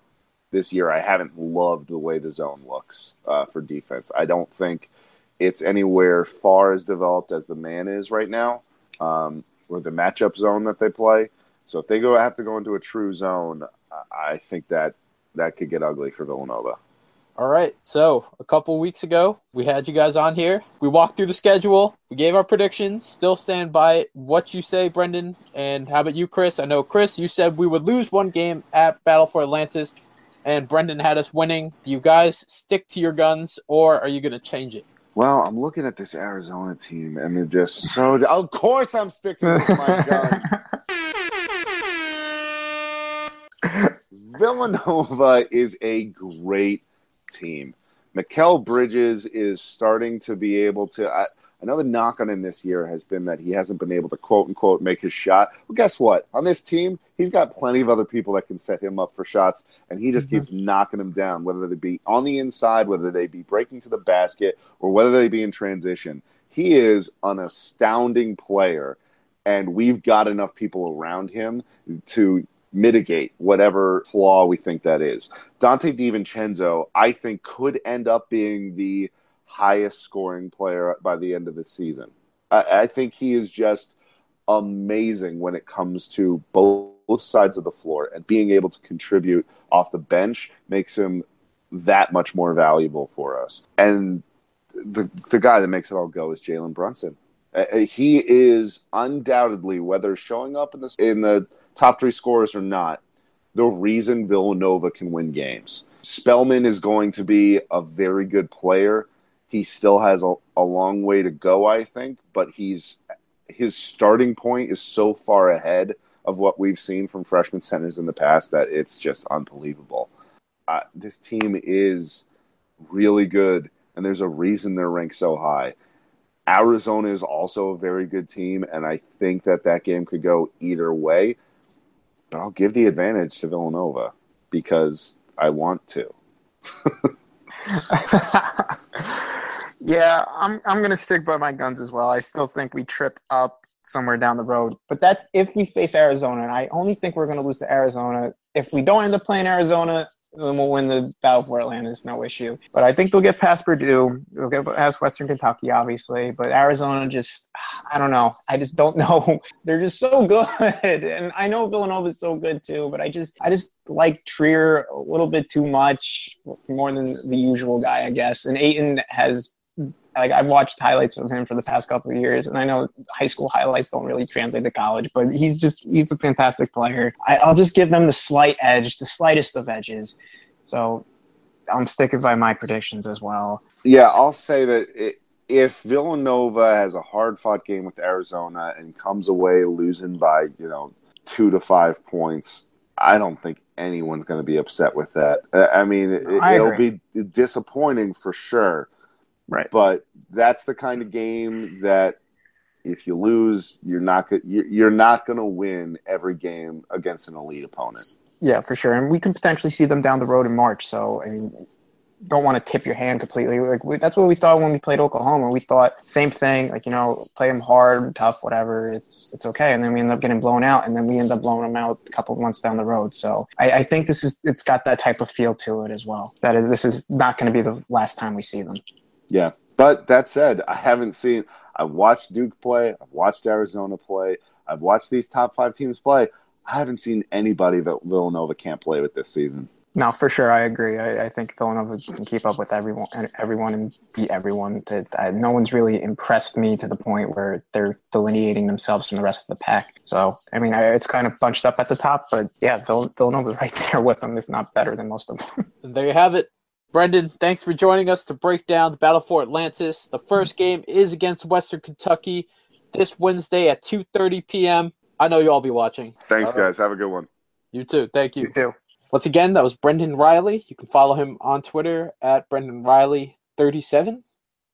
this year, I haven't loved the way the zone looks uh, for defense. I don't think it's anywhere far as developed as the man is right now, um, or the matchup zone that they play. So if they go have to go into a true zone, I think that that could get ugly for Villanova. All right. So a couple weeks ago, we had you guys on here. We walked through the schedule. We gave our predictions. Still stand by what you say, Brendan. And how about you, Chris? I know, Chris, you said we would lose one game at Battle for Atlantis, and Brendan had us winning. Do you guys stick to your guns, or are you going to change it? Well, I'm looking at this Arizona team, and they're just so. Of course, I'm sticking with my guns. (laughs) Villanova is a great team. Mikal Bridges is starting to be able to. I, another knock on him this year has been that he hasn't been able to quote unquote make his shot. Well, guess what? On this team, he's got plenty of other people that can set him up for shots, and he just mm-hmm. keeps knocking them down, whether they be on the inside, whether they be breaking to the basket, or whether they be in transition. He is an astounding player, and we've got enough people around him to mitigate whatever flaw we think that is. Donte DiVincenzo, I think, could end up being the highest scoring player by the end of the season. I, I think he is just amazing when it comes to both, both sides of the floor and being able to contribute off the bench makes him that much more valuable for us. And the the guy that makes it all go is Jalen Brunson. Uh, he is undoubtedly whether showing up in the in the top three scorers or not, the reason Villanova can win games. Spellman is going to be a very good player. He still has a, a long way to go, I think, but he's his starting point is so far ahead of what we've seen from freshman centers in the past that it's just unbelievable. Uh, this team is really good, and there's a reason they're ranked so high. Arizona is also a very good team, and I think that that game could go either way but I'll give the advantage to Villanova because I want to. (laughs) yeah, I'm I'm gonna stick by my guns as well. I still think we trip up somewhere down the road, but that's if we face Arizona, and I only think we're gonna lose to Arizona. If we don't end up playing Arizona, then we'll win the battle for Atlanta. It's no issue. But I think they'll get past Purdue. They'll get past Western Kentucky, obviously. But Arizona just, I don't know. I just don't (laughs) know. They're just so good, (laughs) and I know Villanova is so good too. But I just, I just like Trier a little bit too much, more than the usual guy, I guess. And Ayton has like I've watched highlights of him for the past couple of years, and I know high school highlights don't really translate to college, but he's just he's a fantastic player. I, will just give them the slight edge, the slightest of edges. So I'm sticking by my predictions as well. Yeah, I'll say that it, if Villanova has a hard fought game with Arizona and comes away losing by you know two to five points, I don't think anyone's going to be upset with that. I mean, it, will be disappointing for sure Right. But that's the kind of game that if you lose, you're not you're not going to win every game against an elite opponent. Yeah, for sure, and we can potentially see them down the road in March. So I mean, don't want to tip your hand completely. Like we, that's what we thought when we played Oklahoma. We thought same thing, like you know, play them hard, tough, whatever. It's it's okay, and then we end up getting blown out, and then we end up blowing them out a couple of months down the road. So I, I think this is it's got that type of feel to it as well. That this is not going to be the last time we see them. Yeah. But that said, I haven't seen, I've watched Duke play, I've watched Arizona play, I've watched these top five teams play. I haven't seen anybody that Villanova can't play with this season. No, for sure, I agree. I, I think Villanova can keep up with everyone, everyone, and beat everyone. That uh, no one's really impressed me to the point where they're delineating themselves from the rest of the pack. So, I mean, I, it's kind of bunched up at the top, but yeah, Vill- Villanova's (laughs) right there with them, if not better than most of them. There you have it. Brendan, thanks for joining us to break down the Battle for Atlantis. The first game is against Western Kentucky this Wednesday at 2:30 p.m. I know you'll all be watching. Thanks, guys. Have a good one. You too. Thank you. you too. Once again, that was Brendan Riley. You can follow him on Twitter at Brendan Riley37.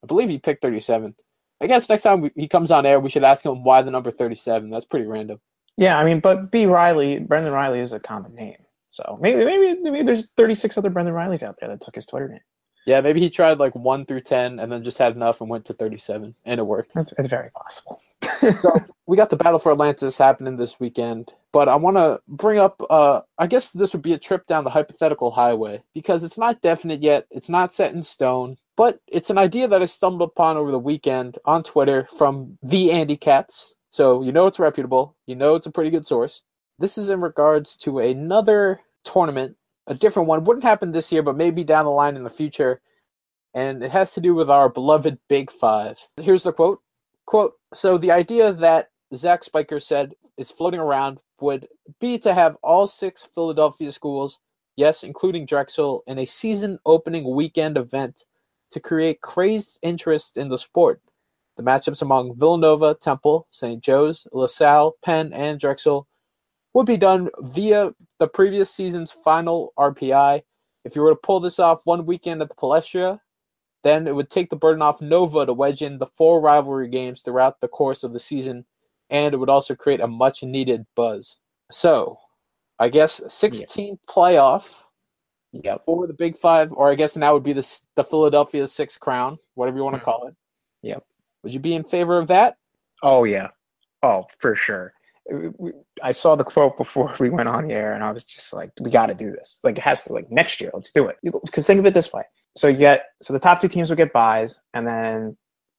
I believe he picked 37. I guess next time we, he comes on air, we should ask him why the number 37. That's pretty random. Yeah, I mean, but B. Riley, Brendan Riley is a common name. So maybe, maybe, maybe there's 36 other Brendan Rileys out there that took his Twitter name. Yeah, maybe he tried like 1 through 10 and then just had enough and went to 37, and it worked. It's, it's very possible. (laughs) so we got the Battle for Atlantis happening this weekend, but I want to bring up. Uh, I guess this would be a trip down the hypothetical highway because it's not definite yet. It's not set in stone, but it's an idea that I stumbled upon over the weekend on Twitter from the Andy Katz. So you know it's reputable. You know it's a pretty good source. This is in regards to another tournament, a different one. Wouldn't happen this year, but maybe down the line in the future. And it has to do with our beloved Big Five. Here's the quote quote so the idea that zach spiker said is floating around would be to have all six philadelphia schools yes including drexel in a season opening weekend event to create crazed interest in the sport the matchups among villanova temple st joe's lasalle penn and drexel would be done via the previous season's final rpi if you were to pull this off one weekend at the palestra then it would take the burden off Nova to wedge in the four rivalry games throughout the course of the season, and it would also create a much needed buzz. So, I guess 16 yep. playoff yep. for the Big Five, or I guess now would be the, the Philadelphia Six Crown, whatever you want to mm. call it. Yep. Would you be in favor of that? Oh, yeah. Oh, for sure. I saw the quote before (laughs) we went on the air, and I was just like, "We got to do this. Like, it has to. Like next year, let's do it." Because think of it this way: so you get so the top two teams would get buys, and then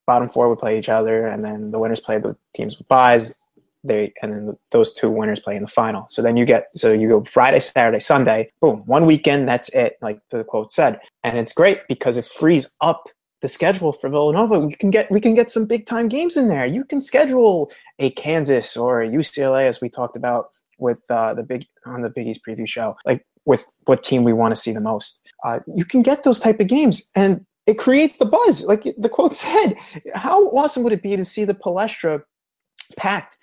bottom four would play each other, and then the winners play the teams with buys. They and then those two winners play in the final. So then you get so you go Friday, Saturday, Sunday, boom, one weekend. That's it, like the quote said, and it's great because it frees up the schedule for Villanova. We can get we can get some big time games in there. You can schedule a Kansas or a UCLA as we talked about with uh, the big on the Big East preview show, like with what team we want to see the most. Uh, you can get those type of games, and it creates the buzz. Like the quote (laughs) said, how awesome would it be to see the Palestra packed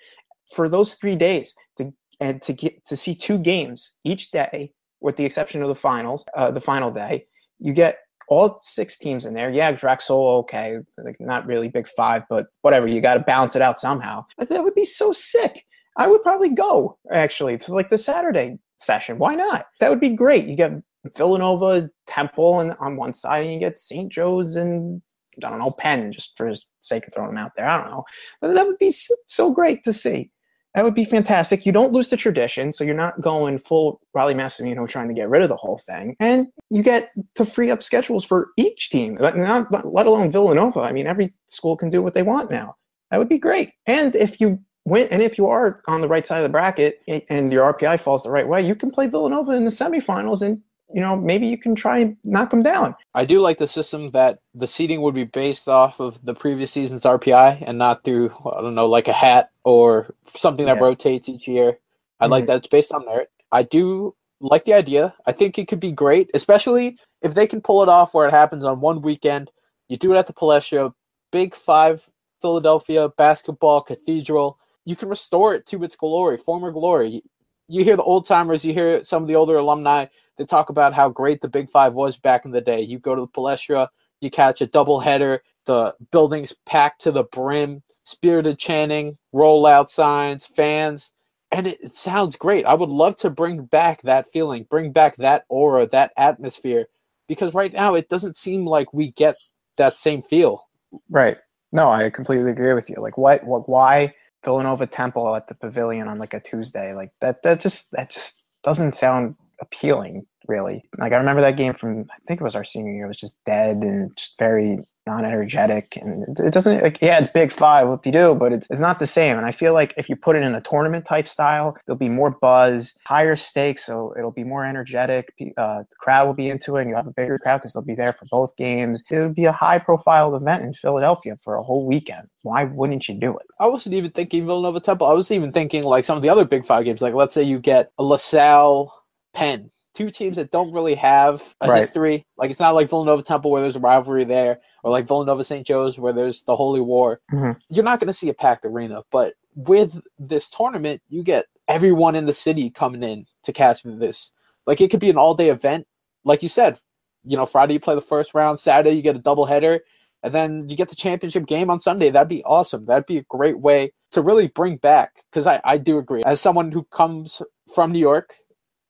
for those three days to and to get to see two games each day, with the exception of the finals, uh, the final day. You get all six teams in there. Yeah, Drexel, okay, like not really big five, but whatever. You got to balance it out somehow. That would be so sick. I would probably go actually to like the Saturday session. Why not? That would be great. You get Villanova, Temple, and on one side, and you get St. Joe's and I don't know Penn, just for sake of throwing them out there. I don't know, but that would be so great to see. That would be fantastic. You don't lose the tradition, so you're not going full Rollie Massimino trying to get rid of the whole thing, and you get to free up schedules for each team, not let alone Villanova. I mean, every school can do what they want now. That would be great. And if you win, and if you are on the right side of the bracket and your RPI falls the right way, you can play Villanova in the semifinals and you know, maybe you can try and knock them down. I do like the system that the seating would be based off of the previous season's RPI and not through, I don't know, like a hat or something that yeah. rotates each year. I mm-hmm. like that it's based on merit. I do like the idea. I think it could be great, especially if they can pull it off where it happens on one weekend. You do it at the Palestra, Big Five, Philadelphia basketball cathedral. You can restore it to its glory, former glory. You hear the old timers, you hear some of the older alumni they talk about how great the Big Five was back in the day. You go to the Palestra, you catch a double header, the building's packed to the brim, spirited chanting, rollout signs, fans, and it, it sounds great. I would love to bring back that feeling, bring back that aura, that atmosphere, because right now it doesn't seem like we get that same feel. Right. No, I completely agree with you. Like, what, what, why Villanova Temple at the Pavilion on like a Tuesday? Like that, that just, that just doesn't sound appealing really. Like I remember that game from I think it was our senior year. It was just dead and just very non-energetic, and it, doesn't like yeah, it's Big Five, what do you do? But it's it's not the same. And I feel like if you put it in a tournament type style, there'll be more buzz, higher stakes, so it'll be more energetic. Uh, the crowd will be into it, and you'll have a bigger crowd because they'll be there for both games. It would be a high-profile event in Philadelphia for a whole weekend. Why wouldn't you do it? I wasn't even thinking Villanova Temple. I was even thinking like some of the other Big Five games. Like let's say you get a LaSalle Penn two teams that don't really have a right. history. Like it's not like Villanova Temple where there's a rivalry there, or like Villanova St. Joe's where there's the Holy War. Mm-hmm. You're not going to see a packed arena, but with this tournament, you get everyone in the city coming in to catch this. Like it could be an all day event, like you said. You know, Friday you play the first round, Saturday you get a double header, and then you get the championship game on Sunday. That'd be awesome. That'd be a great way to really bring back. Because I, I do agree, as someone who comes from New York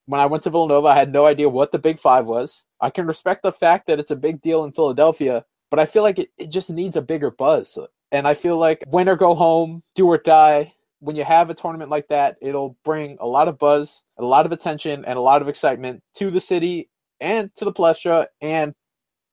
when I went to Villanova, I had no idea what the Big Five was. I can respect the fact that it's a big deal in Philadelphia, but I feel like it, it just needs a bigger buzz. And I feel like win or go home, do or die, when you have a tournament like that, it'll bring a lot of buzz, a lot of attention, and a lot of excitement to the city and to the Palestra and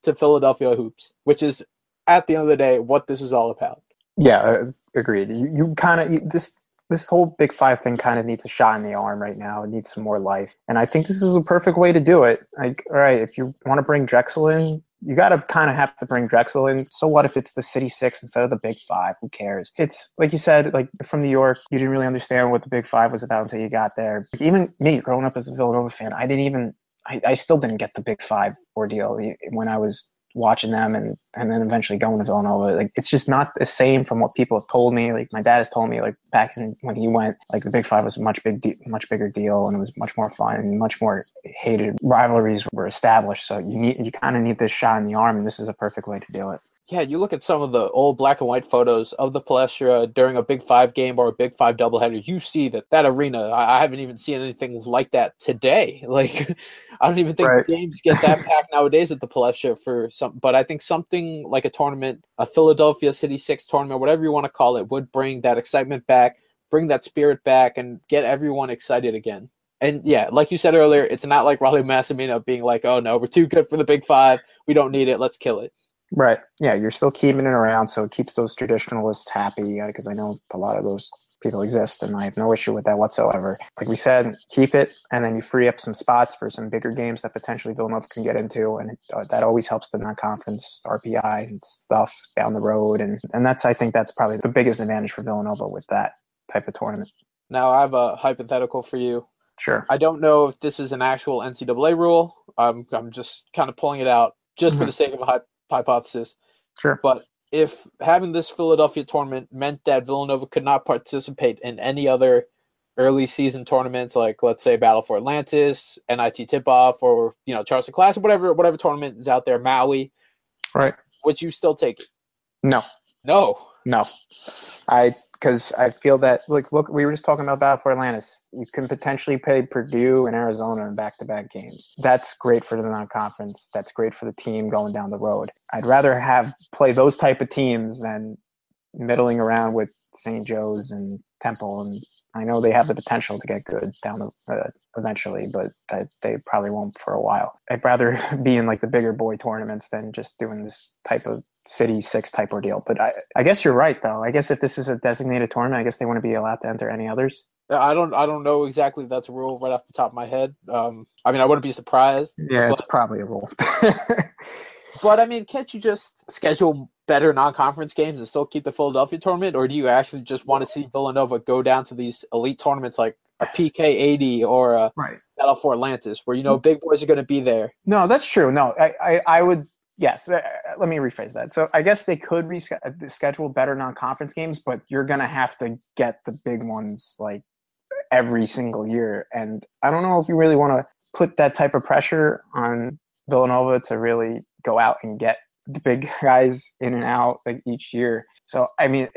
to Philadelphia hoops, which is at the end of the day what this is all about. Yeah, uh, agreed. You, you kind of this this whole Big Five thing kind of needs a shot in the arm right now. It needs some more life. And I think this is a perfect way to do it. Like, all right, if you want to bring Drexel in, you got to kind of have to bring Drexel in. So what if it's the City Six instead of the Big Five? Who cares? It's like you said, like from New York, you didn't really understand what the Big Five was about until you got there. Like, even me, growing up as a Villanova fan, I didn't even, I, I still didn't get the Big Five ordeal when I was watching them and and then eventually going to Villanova. Like it's just not the same from what people have told me. Like my dad has told me like back in, when he went, like the Big Five was a much big de- much bigger deal and it was much more fun and much more hated. Rivalries were established, so you need you kind of need this shot in the arm, and this is a perfect way to do it yeah, you look at some of the old black and white photos of the Palestra during a Big Five game or a Big Five doubleheader. You see that that arena. I, haven't even seen anything like that today. (laughs) Like, I don't even think right. games get that packed nowadays at the Palestra for some. But I think something like a tournament, a Philadelphia City Six tournament, whatever you want to call it, would bring that excitement back, bring that spirit back, and get everyone excited again. And yeah, like you said earlier, it's not like Rollie Massimino being like, "Oh no, we're too good for the Big Five. We don't need it. Let's kill it." Right. Yeah, you're still keeping it around, so it keeps those traditionalists happy because I know a lot of those people exist, and I have no issue with that whatsoever. Like we said, keep it, and then you free up some spots for some bigger games that potentially Villanova can get into, and it, uh, that always helps the non-conference RPI and stuff down the road, and and that's I think that's probably the biggest advantage for Villanova with that type of tournament. Now I have a hypothetical for you. Sure. I don't know if this is an actual NCAA rule. I'm I'm just kind of pulling it out just mm-hmm. for the sake of a hypothesis. Sure. But if having this Philadelphia tournament meant that Villanova could not participate in any other early season tournaments, like let's say Battle for Atlantis, NIT Tip Off, or you know Charleston Classic, whatever whatever tournament is out there, Maui, right? Would you still take it? No. No. No. I because I feel that look look we were just talking about Battle for Atlantis. You can potentially play Purdue and Arizona in back to back games. That's great for the non conference. That's great for the team going down the road. I'd rather have play those type of teams than middling around with St. Joe's and Temple and I know they have the potential to get good down the uh, eventually, but that they probably won't for a while. I'd rather (laughs) be in like the bigger boy tournaments than just doing this type of city six type ordeal. But I, I guess you're right though. I guess if this is a designated tournament, I guess they want to be allowed to enter any others. I don't I don't know exactly if that's a rule right off the top of my head. Um, I mean I wouldn't be surprised. Yeah, but, it's probably a rule. (laughs) but I mean, can't you just schedule better non-conference games and still keep the Philadelphia tournament, or do you actually just want to see Villanova go down to these elite tournaments like a PK eighty or a right. Battle for Atlantis, where you know big boys are going to be there? No, that's true. No, I, I, I would yes, uh, let me rephrase that. So I guess they could reschedule uh, better non-conference games, but you're gonna have to get the big ones like every single year. And I don't know if you really want to put that type of pressure on Villanova to really go out and get the big (laughs) guys in and out like each year. So I mean,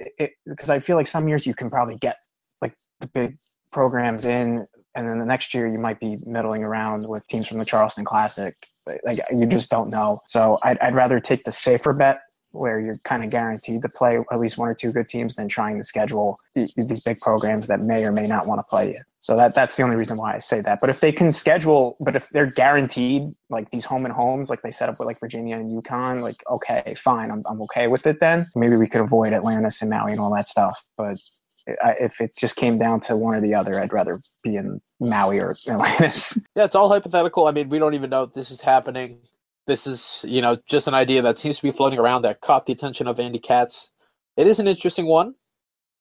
because I feel like some years you can probably get like the big programs in and then the next year you might be middling around with teams from the Charleston Classic. Like you just don't know. So I'd, I'd rather take the safer bet where you're kind of guaranteed to play at least one or two good teams than trying to schedule these big programs that may or may not want to play you. So that that's the only reason why I say that. But if they can schedule, but if they're guaranteed like these home and homes, like they set up with like Virginia and UConn, like okay, fine, I'm I'm okay with it. Then maybe we could avoid Atlantis and Maui and all that stuff. But if it just came down to one or the other, I'd rather be in Maui or Atlantis. (laughs) Yeah, it's all hypothetical. I mean, we don't even know if this is happening. This is, you know, just an idea that seems to be floating around that caught the attention of Andy Katz. It is an interesting one.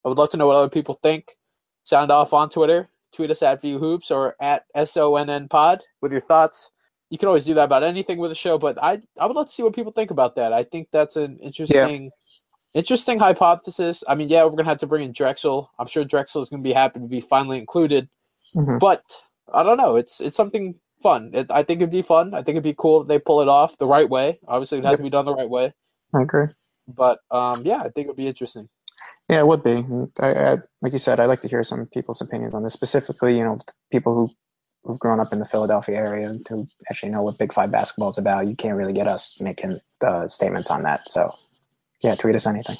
I would love to know what other people think. Sound off on Twitter. Tweet us at VU Hoops or at SONN Pod with your thoughts. You can always do that about anything with the show, but I I would love to see what people think about that. I think that's an interesting yeah. interesting hypothesis. I mean, yeah, we're gonna have to bring in Drexel. I'm sure Drexel is gonna be happy to be finally included. Mm-hmm. But I don't know. It's it's something fun. It, I think it'd be fun. I think it'd be cool if they pull it off the right way. Obviously, it has yep. to be done the right way. I agree. But um, yeah, I think it'd be interesting. Yeah, it would be. I, I, like you said, I'd like to hear some people's opinions on this. Specifically, you know, people who who've grown up in the Philadelphia area who actually know what Big Five basketball is about. You can't really get us making uh, statements on that. So, yeah, tweet us anything.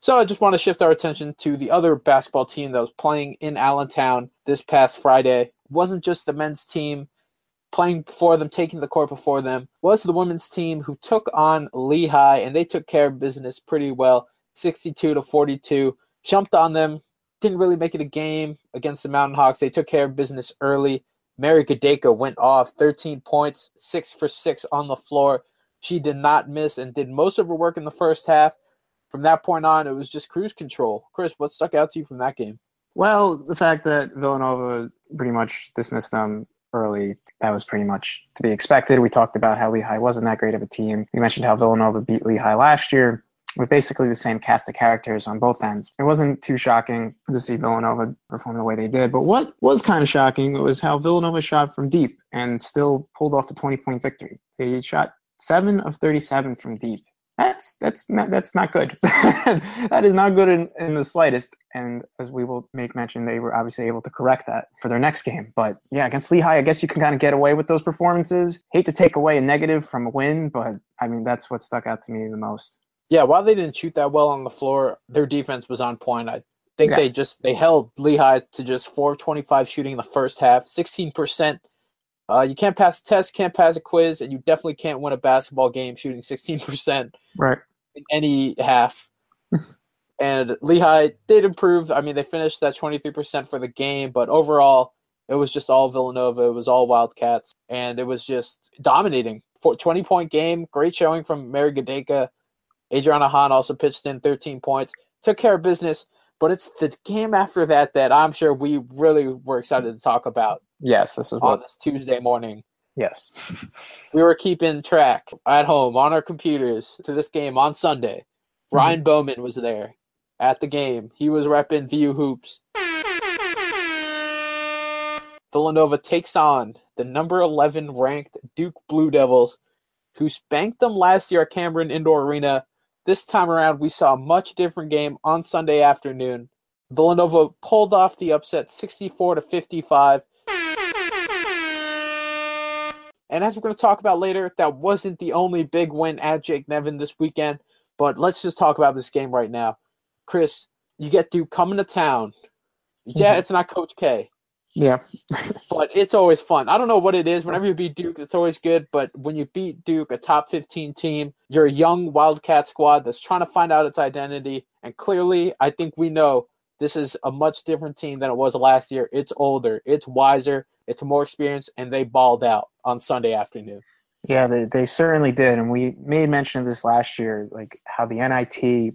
So I just want to shift our attention to the other basketball team that was playing in Allentown this past Friday. It wasn't just the men's team playing for them, taking the court before them, was the women's team who took on Lehigh, and they took care of business pretty well, 62 to 42. Jumped on them, didn't really make it a game against the Mountain Hawks. They took care of business early. Mary Gedaka went off 13 points, six for six on the floor. She did not miss and did most of her work in the first half. From that point on, it was just cruise control. Chris, what stuck out to you from that game? Well, the fact that Villanova pretty much dismissed them early, that was pretty much to be expected. We talked about how Lehigh wasn't that great of a team. We mentioned how Villanova beat Lehigh last year with basically the same cast of characters on both ends. It wasn't too shocking to see Villanova perform the way they did, but what was kind of shocking was how Villanova shot from deep and still pulled off a 20 point victory. They shot 7 of 37 from deep that's that's not that's not good. (laughs) that is not good in, in the slightest. And as we will make mention, they were obviously able to correct that for their next game. But yeah, against Lehigh, I guess you can kind of get away with those performances. Hate to take away a negative from a win, but I mean that's what stuck out to me the most. Yeah, while they didn't shoot that well on the floor, their defense was on point. I think yeah. they just they held Lehigh to just four of twenty five shooting in the first half, sixteen percent uh, you can't pass a test, can't pass a quiz, and you definitely can't win a basketball game shooting 16% right. in any half. (laughs) and Lehigh did improve. I mean, they finished that 23% for the game, but overall, it was just all Villanova. It was all Wildcats, and it was just dominating. For 20 point game, great showing from Mary Gedaka. Adriana Hahn also pitched in 13 points, took care of business. But it's the game after that that I'm sure we really were excited to talk about. Yes, this is on what... this Tuesday morning. Yes. (laughs) we were keeping track at home on our computers to this game on Sunday. Mm-hmm. Ryan Bowman was there at the game. He was repping VU Hoops. Villanova takes on the number 11 ranked Duke Blue Devils, who spanked them last year at Cameron Indoor Arena this time around, we saw a much different game on Sunday afternoon. Villanova pulled off the upset 64 to 55. And as we're going to talk about later, that wasn't the only big win at Jake Nevin this weekend. But let's just talk about this game right now. Chris, you get Duke coming to town. Yeah, mm-hmm. it's not Coach K. Yeah. (laughs) but it's always fun. I don't know what it is. Whenever you beat Duke, it's always good. But when you beat Duke, a top 15 team, you're a young Wildcat squad that's trying to find out its identity. And clearly, I think we know this is a much different team than it was last year. It's older, it's wiser, it's more experienced, and they balled out on Sunday afternoon. Yeah, they, they certainly did. And we made mention of this last year, like how the NIT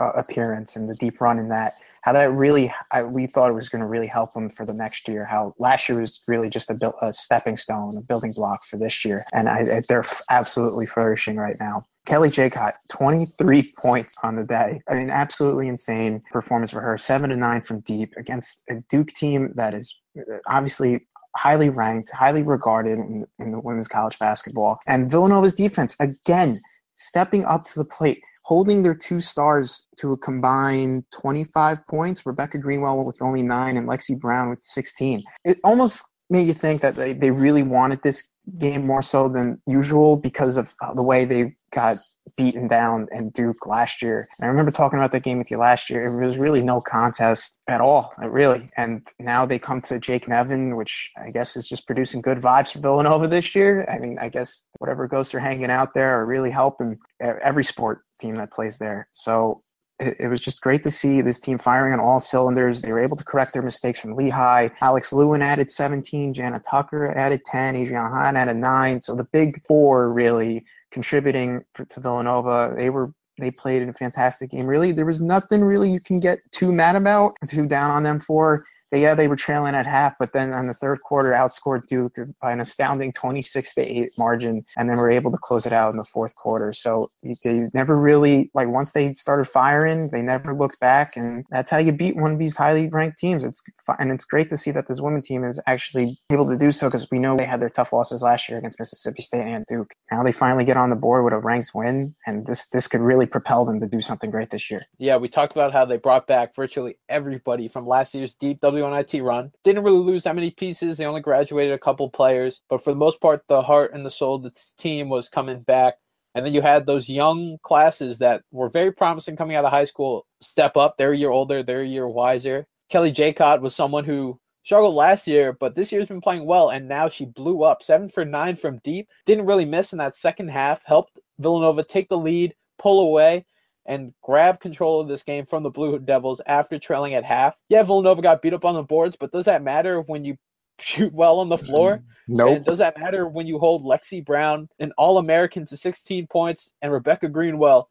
uh, appearance and the deep run in that how that really I, we thought it was going to really help them for the next year. How last year was really just a, a stepping stone, a building block for this year, and I, they're absolutely flourishing right now. Kelly Jekot, 23 points on the day. I mean, absolutely insane performance for her. Seven to nine from deep against a Duke team that is obviously highly ranked, highly regarded in, in the women's college basketball. And Villanova's defense, again, stepping up to the plate holding their two stars to a combined 25 points. Rebecca Greenwell with only nine and Lexi Brown with 16. It almost made you think that they, they really wanted this game more so than usual because of uh, the way they got beaten down and Duke last year. And I remember talking about that game with you last year. It was really no contest at all, uh, really. And now they come to Jake Nevin, which I guess is just producing good vibes for Villanova this year. I mean, I guess whatever ghosts are hanging out there are really helping every sport team that plays there. So it, it was just great to see this team firing on all cylinders. They were able to correct their mistakes from Lehigh. Alex Louin added 17, Jannah Tucker added 10, Adrian Hahn added 9. So the big four really contributing for, to Villanova. They were they played in a fantastic game. Really, there was nothing really you can get too mad about, too down on them for they, yeah, they were trailing at half, but then on the third quarter, outscored Duke by an astounding 26 to 8 margin, and then were able to close it out in the fourth quarter. So they never really, like, once they started firing, they never looked back, and that's how you beat one of these highly ranked teams. It's And it's great to see that this women team is actually able to do so because we know they had their tough losses last year against Mississippi State and Duke. Now they finally get on the board with a ranked win, and this, this could really propel them to do something great this year. Yeah, we talked about how they brought back virtually everybody from last year's deep W WNIT run. Didn't really lose that many pieces. They only graduated a couple players, but for the most part, the heart and the soul of the team was coming back. And then you had those young classes that were very promising coming out of high school step up. They're a year older, they're a year wiser. Kelly Jekot was someone who struggled last year, but this year's been playing well, and now she blew up seven for nine from deep. Didn't really miss in that second half. Helped Villanova take the lead, pull away, and grab control of this game from the Blue Devils after trailing at half. Yeah, Villanova got beat up on the boards, but does that matter when you (laughs) shoot well on the floor? No. Nope. does that matter when you hold Lexi Brown, an All American, to 16 points, and Rebecca Greenwell,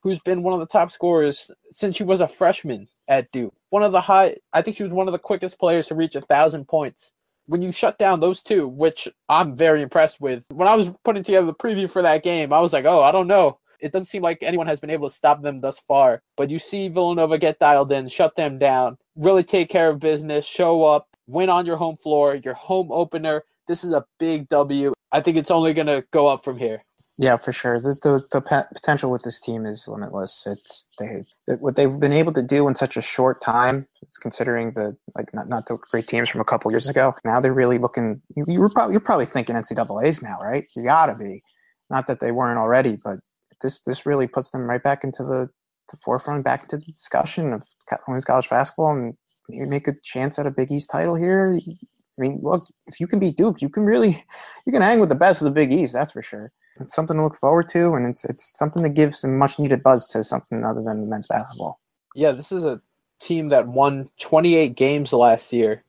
who's been one of the top scorers since she was a freshman at Duke? One of the high, I think she was one of the quickest players to reach a thousand points. When you shut down those two, which I'm very impressed with, when I was putting together the preview for that game, I was like, oh, I don't know it doesn't seem like anyone has been able to stop them thus far. But you see Villanova get dialed in, shut them down, really take care of business, show up, win on your home floor, your home opener. This is a big W. I think it's only going to go up from here. Yeah, for sure. The, the, the potential with this team is limitless. It's they what they've been able to do in such a short time, considering the like not not the great teams from a couple years ago. Now they're really looking. You, you were probably you're probably thinking NCAA's now, right? You gotta be. Not that they weren't already, but this this really puts them right back into the, the forefront, back into the discussion of women's college basketball, and you make a chance at a Big East title here. I mean, look, if you can beat Duke, you can really you can hang with the best of the Big East. That's for sure. It's something to look forward to, and it's it's something that gives some much needed buzz to something other than men's basketball. Yeah, this is a team that won 28 games last year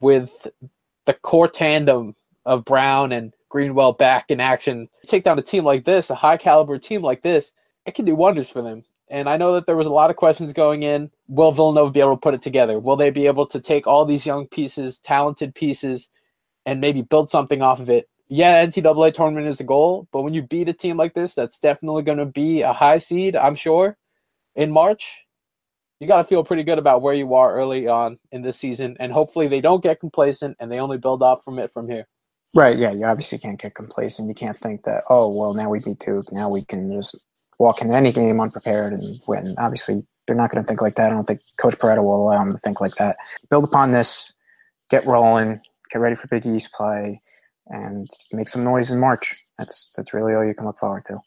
with the core tandem of Brown and Greenwell back in action, take down a team like this, a high caliber team like this, it can do wonders for them. And I know that there was a lot of questions going in. Will Villanova be able to put it together? Will they be able to take all these young pieces, talented pieces, and maybe build something off of it? Yeah, NCAA tournament is the goal, but when you beat a team like this, that's definitely going to be a high seed, I'm sure, in March. You got to feel pretty good about where you are early on in this season, and hopefully they don't get complacent and they only build off from it from here. Right. Yeah. You obviously can't get complacent. You can't think that, oh, well, now we beat Duke. Now we can just walk into any game unprepared and win. Obviously, they're not going to think like that. I don't think Coach Perretta will allow them to think like that. Build upon this, get rolling, get ready for Big East play, and make some noise in March. That's that's really all you can look forward to.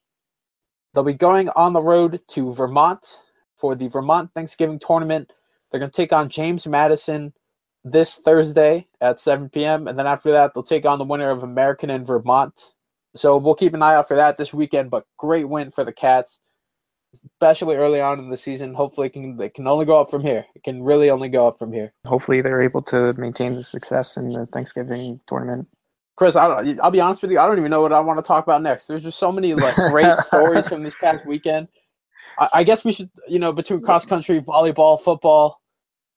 They'll be going on the road to Vermont for the Vermont Thanksgiving tournament. They're going to take on James Madison this Thursday at 7 p.m. And then after that, they'll take on the winner of American and Vermont. So we'll keep an eye out for that this weekend. But great win for the Cats, especially early on in the season. Hopefully, it can they can only go up from here. It can really only go up from here. Hopefully, they're able to maintain the success in the Thanksgiving tournament. Chris, I don't, I'll be honest with you. I don't even know what I want to talk about next. There's just so many like great (laughs) stories from this past weekend. I, I guess we should, you know, between cross country, volleyball, football,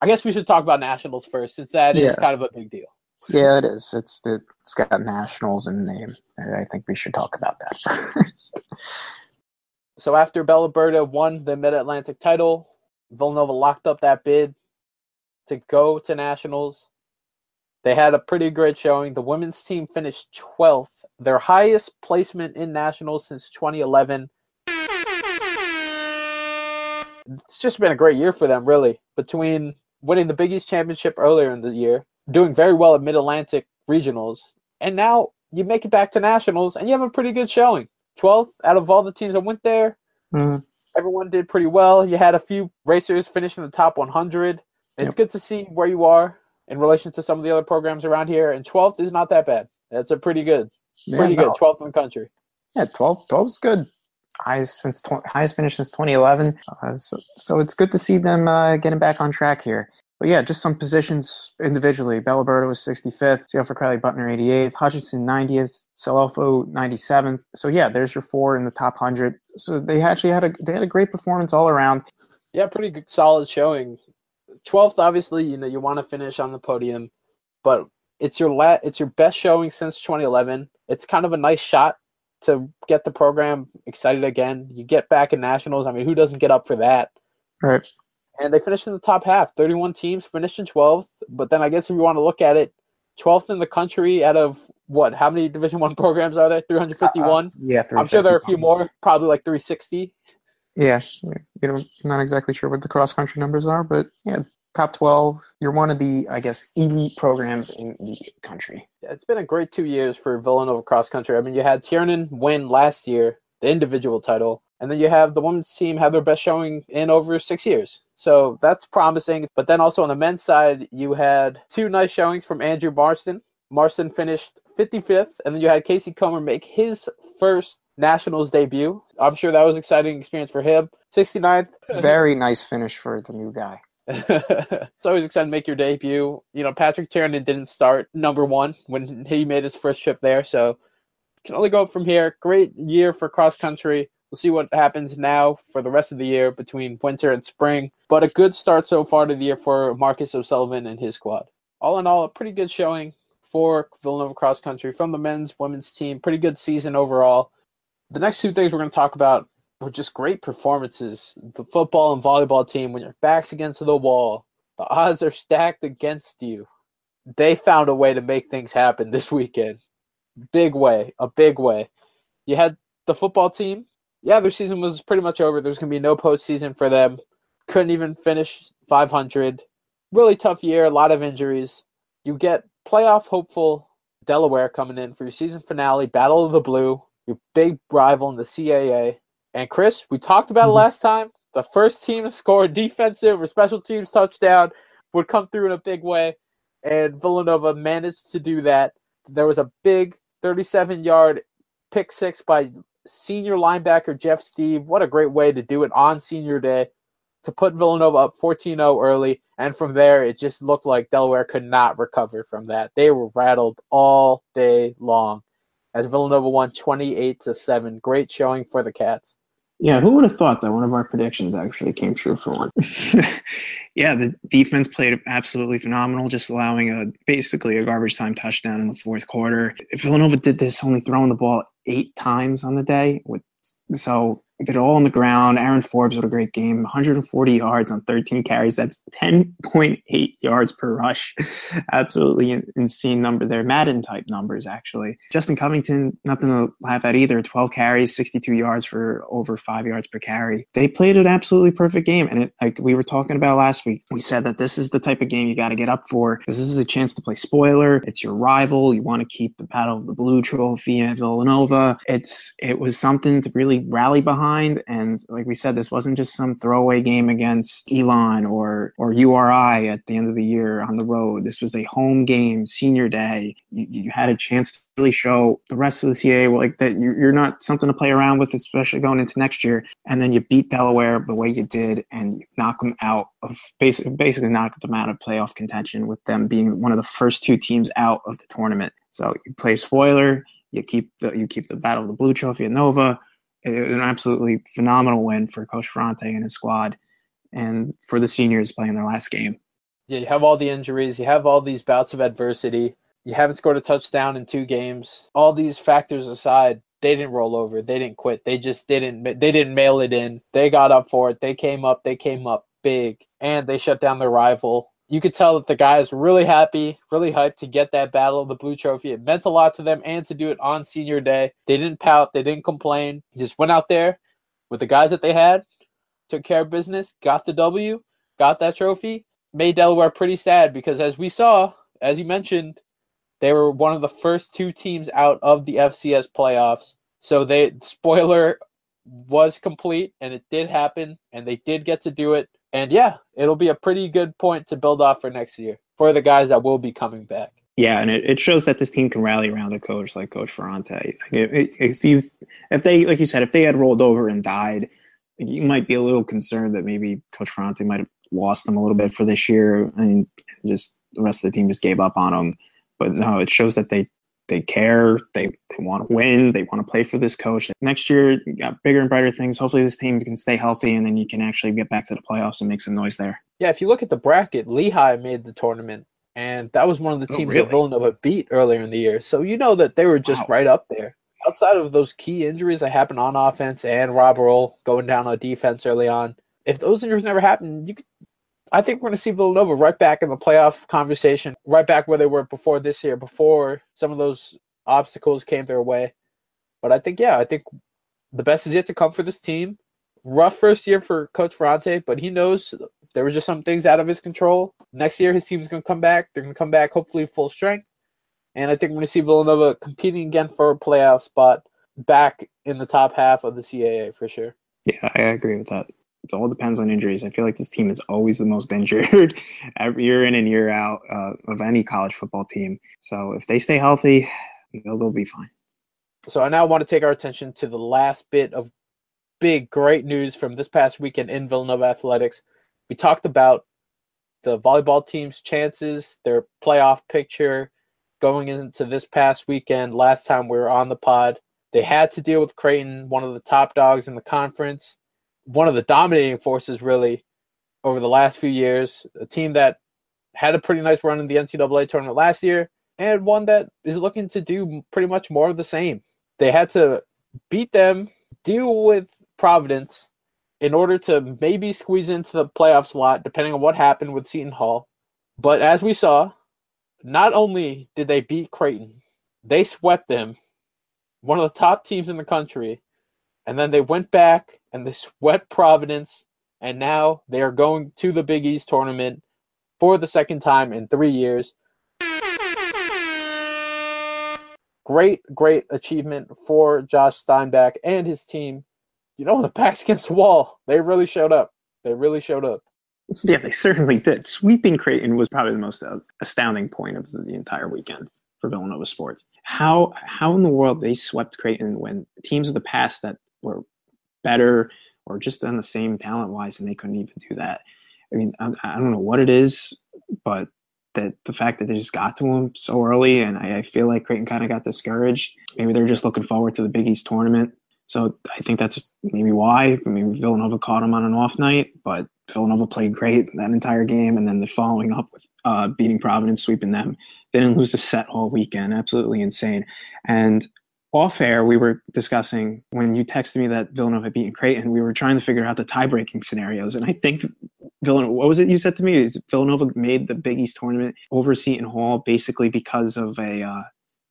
I guess we should talk about nationals first, since that yeah. is kind of a big deal. Yeah, it is. It's the, it's got nationals in the name. I think we should talk about that (laughs) first. so after Bella Burda won the Mid Atlantic title, Villanova locked up that bid to go to nationals. They had a pretty great showing. The women's team finished 12th, their highest placement in nationals since 2011 it's just been a great year for them, really. Between winning the Big East championship earlier in the year, doing very well at Mid Atlantic regionals, and now you make it back to nationals, and you have a pretty good showing. 12th out of all the teams that went there. Mhm. Everyone did pretty well. You had a few racers finish in the top 100. It's Yep. good to see where you are in relation to some of the other programs around here. And 12th is not that bad. That's a pretty good, Yeah, pretty no. good 12th in the country. Yeah, 12, 12 is good. Highest since highest finish since 2011. Uh, so, so it's good to see them uh, getting back on track here. But yeah, just some positions individually. Bella Burda was 65th, Geoffrey Crowley Butner 88th, Hutchinson 90th, Salofo 97th. So yeah, there's your four in the top 100. So they actually had a they had a great performance all around. Yeah, pretty good, solid showing. 12th, obviously, you know, you want to finish on the podium, but it's your la- it's your best showing since 2011. It's kind of a nice shot to get the program excited again. You get back in nationals. I mean, who doesn't get up for that? Right. and they finished in the top half. 31 teams finished in 12th, but then I guess if you want to look at it, 12th in the country out of what? How many Division One (laughs) programs are there? 351. Uh, yeah, I'm sure there are a few more, probably like 360. Yeah, you know, not exactly sure what the cross country numbers are, but yeah, top 12. You're one of the, I guess, elite programs in the country. Yeah, It's been a great two years for Villanova cross country. I mean, you had Tiernan win last year, the individual title, and then you have the women's team have their best showing in over six years. So that's promising. But then also on the men's side, you had two nice showings from Andrew Marston. Marston finished 55th, and then you had Casey Comber make his first Nationals debut. I'm sure that was an exciting experience for him. 69th. Very nice finish for the new guy. It's always exciting to make your debut. You know, Patrick Tiernan didn't start number one when he made his first trip there, so can only go up from here. Great year for cross country. We'll see what happens now for the rest of the year between winter and spring. But a good start so far to the year for Marcus O'Sullivan and his squad. All in all, a pretty good showing for Villanova cross country from the men's, women's team. Pretty good season overall. The next two things we're going to talk about were just great performances. The football and volleyball team, when your back's against the wall, the odds are stacked against you. They found a way to make things happen this weekend. Big way, a big way. You had the football team. Yeah, their season was pretty much over. There's going to be no postseason for them. Couldn't even finish 500. Really tough year, a lot of injuries. You get playoff hopeful Delaware coming in for your season finale, Battle of the Blue, your big rival in the CAA. And Chris, we talked about it Mhm. last time. The first team to score a (laughs) defensive or special teams touchdown would come through in a big way. And Villanova managed to do that. There was a big 37 yard pick six by senior linebacker Jeff Steve. What a great way to do it on senior day to put Villanova up 14 0 early. And from there, it just looked like Delaware could not recover from that. They were rattled all day long as Villanova won 28 7. Great showing for the Cats. Yeah, who would have thought that one of our predictions actually came true for one? (laughs) yeah, the defense played absolutely phenomenal, just allowing a basically a garbage time touchdown in the fourth quarter. Villanova did this only throwing the ball eight times on the day, with so it all on the ground. Aaron Forbes with a great game, 140 yards on 13 carries. That's 10.8 yards per rush. (laughs) Absolutely insane number there. Madden type numbers, actually. Justin Covington, nothing to laugh at either. 12 carries, 62 yards for over five yards per carry. They played an absolutely perfect game. And it, like we were talking about last week, we said that this is the type of game you got to get up for because this is a chance to play spoiler. It's your rival. You want to keep the Battle of the Blue Trophy at Villanova. It's it was something to really rally behind. And like we said, this wasn't just some throwaway game against Elon or or URI at the end of the year on the road. This was a home game, senior day. You, you had a chance to really show the rest of the CAA like that you're, not something to play around with, especially going into next year. And then you beat Delaware the way you did, and you knock them out of basically basically knock them out of playoff contention with them being one of the first two teams out of the tournament. So you play spoiler. You keep the you keep the Battle of the Blue Trophy at Nova. An absolutely phenomenal win for Coach Ferrante and his squad, and for the seniors playing their last game. Yeah, you have all the injuries, you have all these bouts of adversity, you haven't scored a touchdown in two games. All these factors aside, they didn't roll over, they didn't quit, they just didn't they didn't mail it in. They got up for it, they came up, they came up big, and they shut down their rival. You could tell that the guys were really happy, really hyped to get that Battle of the Blue Trophy. It meant a lot to them and to do it on senior day. They didn't pout, they didn't complain. Just went out there with the guys that they had, took care of business, got the W, got that trophy, made Delaware pretty sad because as we saw, as you mentioned, They were one of the first two teams out of the FCS playoffs. So they spoiler was complete and it did happen and they did get to do it. And yeah, it'll be a pretty good point to build off for next year for the guys that will be coming back. Yeah, and it, it shows that this team can rally around a coach like Coach Ferrante. If you, if they, like you said, if they had rolled over and died, you might be a little concerned that maybe Coach Ferrante might have lost them a little bit for this year, and just the rest of the team just gave up on them. But no, it shows that they they care, they they want to win, they want to play for this coach. Next year, you got bigger and brighter things. Hopefully, this team can stay healthy, and then you can actually get back to the playoffs and make some noise there. Yeah, if you look at the bracket, Lehigh made the tournament and that was one of the oh, teams oh, really? that Villanova beat earlier in the year. So you know that they were just wow. right up there. Outside of those key injuries that happened on offense and Rob Rolle going down on defense early on, if those injuries never happened, you could, I think we're going to see Villanova right back in the playoff conversation, right back where they were before this year, before some of those obstacles came their way. But I think, yeah, I think the best is yet to come for this team rough first year for Coach Ferrante, but he knows there were just some things out of his control. Next year, his team's going to come back. They're going to come back hopefully full strength. And I think we're going to see Villanova competing again for a playoff spot back in the top half of the CAA for sure. Yeah, I agree with that. It all depends on injuries. I feel like this team is always the most (laughs) injured year in and year out uh, of any college football team. So if they stay healthy, they'll, they'll be fine. So I now want to take our attention to the last bit of big, great news from this past weekend in Villanova athletics. We talked about the volleyball team's chances, their playoff picture going into this past weekend. Last time we were on the pod, they had to deal with Creighton, one of the top dogs in the conference, one of the dominating forces really over the last few years. A team that had a pretty nice run in the NCAA tournament last year, and one that is looking to do pretty much more of the same. They had to beat them, deal with Providence in order to maybe squeeze into the playoff slot, depending on what happened with Seton Hall. But as we saw, not only did they beat Creighton, they swept them, one of the top teams in the country, and then they went back and they swept Providence, and now they are going to the Big East tournament for the second time in three years. Great, great achievement for Josh Steinbach and his team you know, the back's against the wall. They really showed up. They really showed up. Yeah, they certainly did. Sweeping Creighton was probably the most uh, astounding point of the entire weekend for Villanova sports. How how in the world they swept Creighton when teams of the past that were better or just on the same talent wise and they couldn't even do that. I mean, I, I don't know what it is, but that the fact that they just got to them so early, and I, I feel like Creighton kind of got discouraged. Maybe they're just looking forward to the Big East tournament so I think that's maybe why. Maybe Villanova caught him on an off night, but Villanova played great that entire game, and then the following up with uh, beating Providence, sweeping them. They didn't lose a set all weekend. Absolutely insane. And off air, we were discussing when you texted me that Villanova had beaten Creighton. We were trying to figure out the tie-breaking scenarios, and I think Villanova. What was it you said to me? Is Villanova made the Big East tournament over Seton Hall basically because of a uh,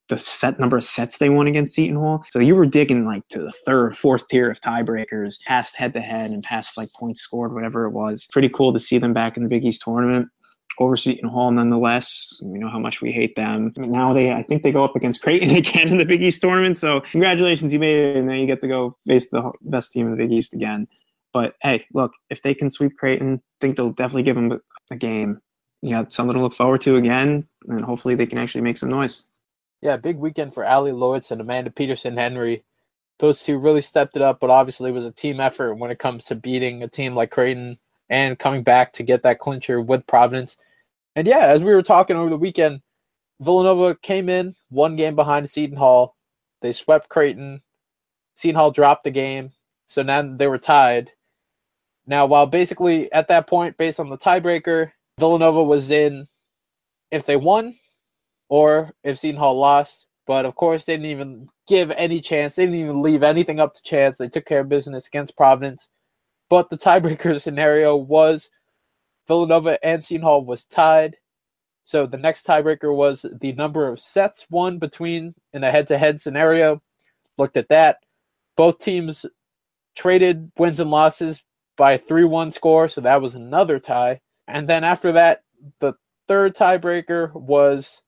the set number of sets they won against Seton Hall. So you were digging like to the third, fourth tier of tiebreakers, past head to head and past like points scored, whatever it was. Pretty cool to see them back in the Big East tournament. Over Hall, nonetheless. We know how much we hate them. Now they, I think they go up against Creighton (laughs) again in the Big East tournament. So congratulations, you made it, and now you get to go face the best team in the Big East again. But hey, look, if they can sweep Creighton, I think they'll definitely give them a game. You got something to look forward to again, and hopefully they can actually make some noise. Yeah, big weekend for Allie Lewis and Amanda Peterson Henry. Those two really stepped it up, but obviously it was a team effort when it comes to beating a team like Creighton and coming back to get that clincher with Providence. And yeah, as we were talking over the weekend, Villanova came in one game behind Seton Hall. They swept Creighton. Seton Hall dropped the game, so now they were tied. Now, while basically at that point, based on the tiebreaker, Villanova was in. If they won, or if Seton Hall lost. But of course, they didn't even give any chance. They didn't even leave anything up to chance. They took care of business against Providence. But the tiebreaker (laughs) scenario was Villanova and Seton Hall was tied. So the next tiebreaker was the number of sets won between in a head-to-head scenario. Looked at that. Both teams traded wins and losses by a 3-1 score, so that was another tie. And then after that, the third tiebreaker was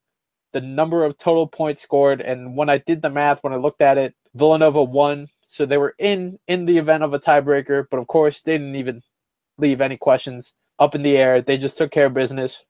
the number of total points scored. And when I did the math, when I looked at it, Villanova won, so they were in in the event of a tiebreaker. But of course, they didn't even leave any questions up in the air. They just took care of business,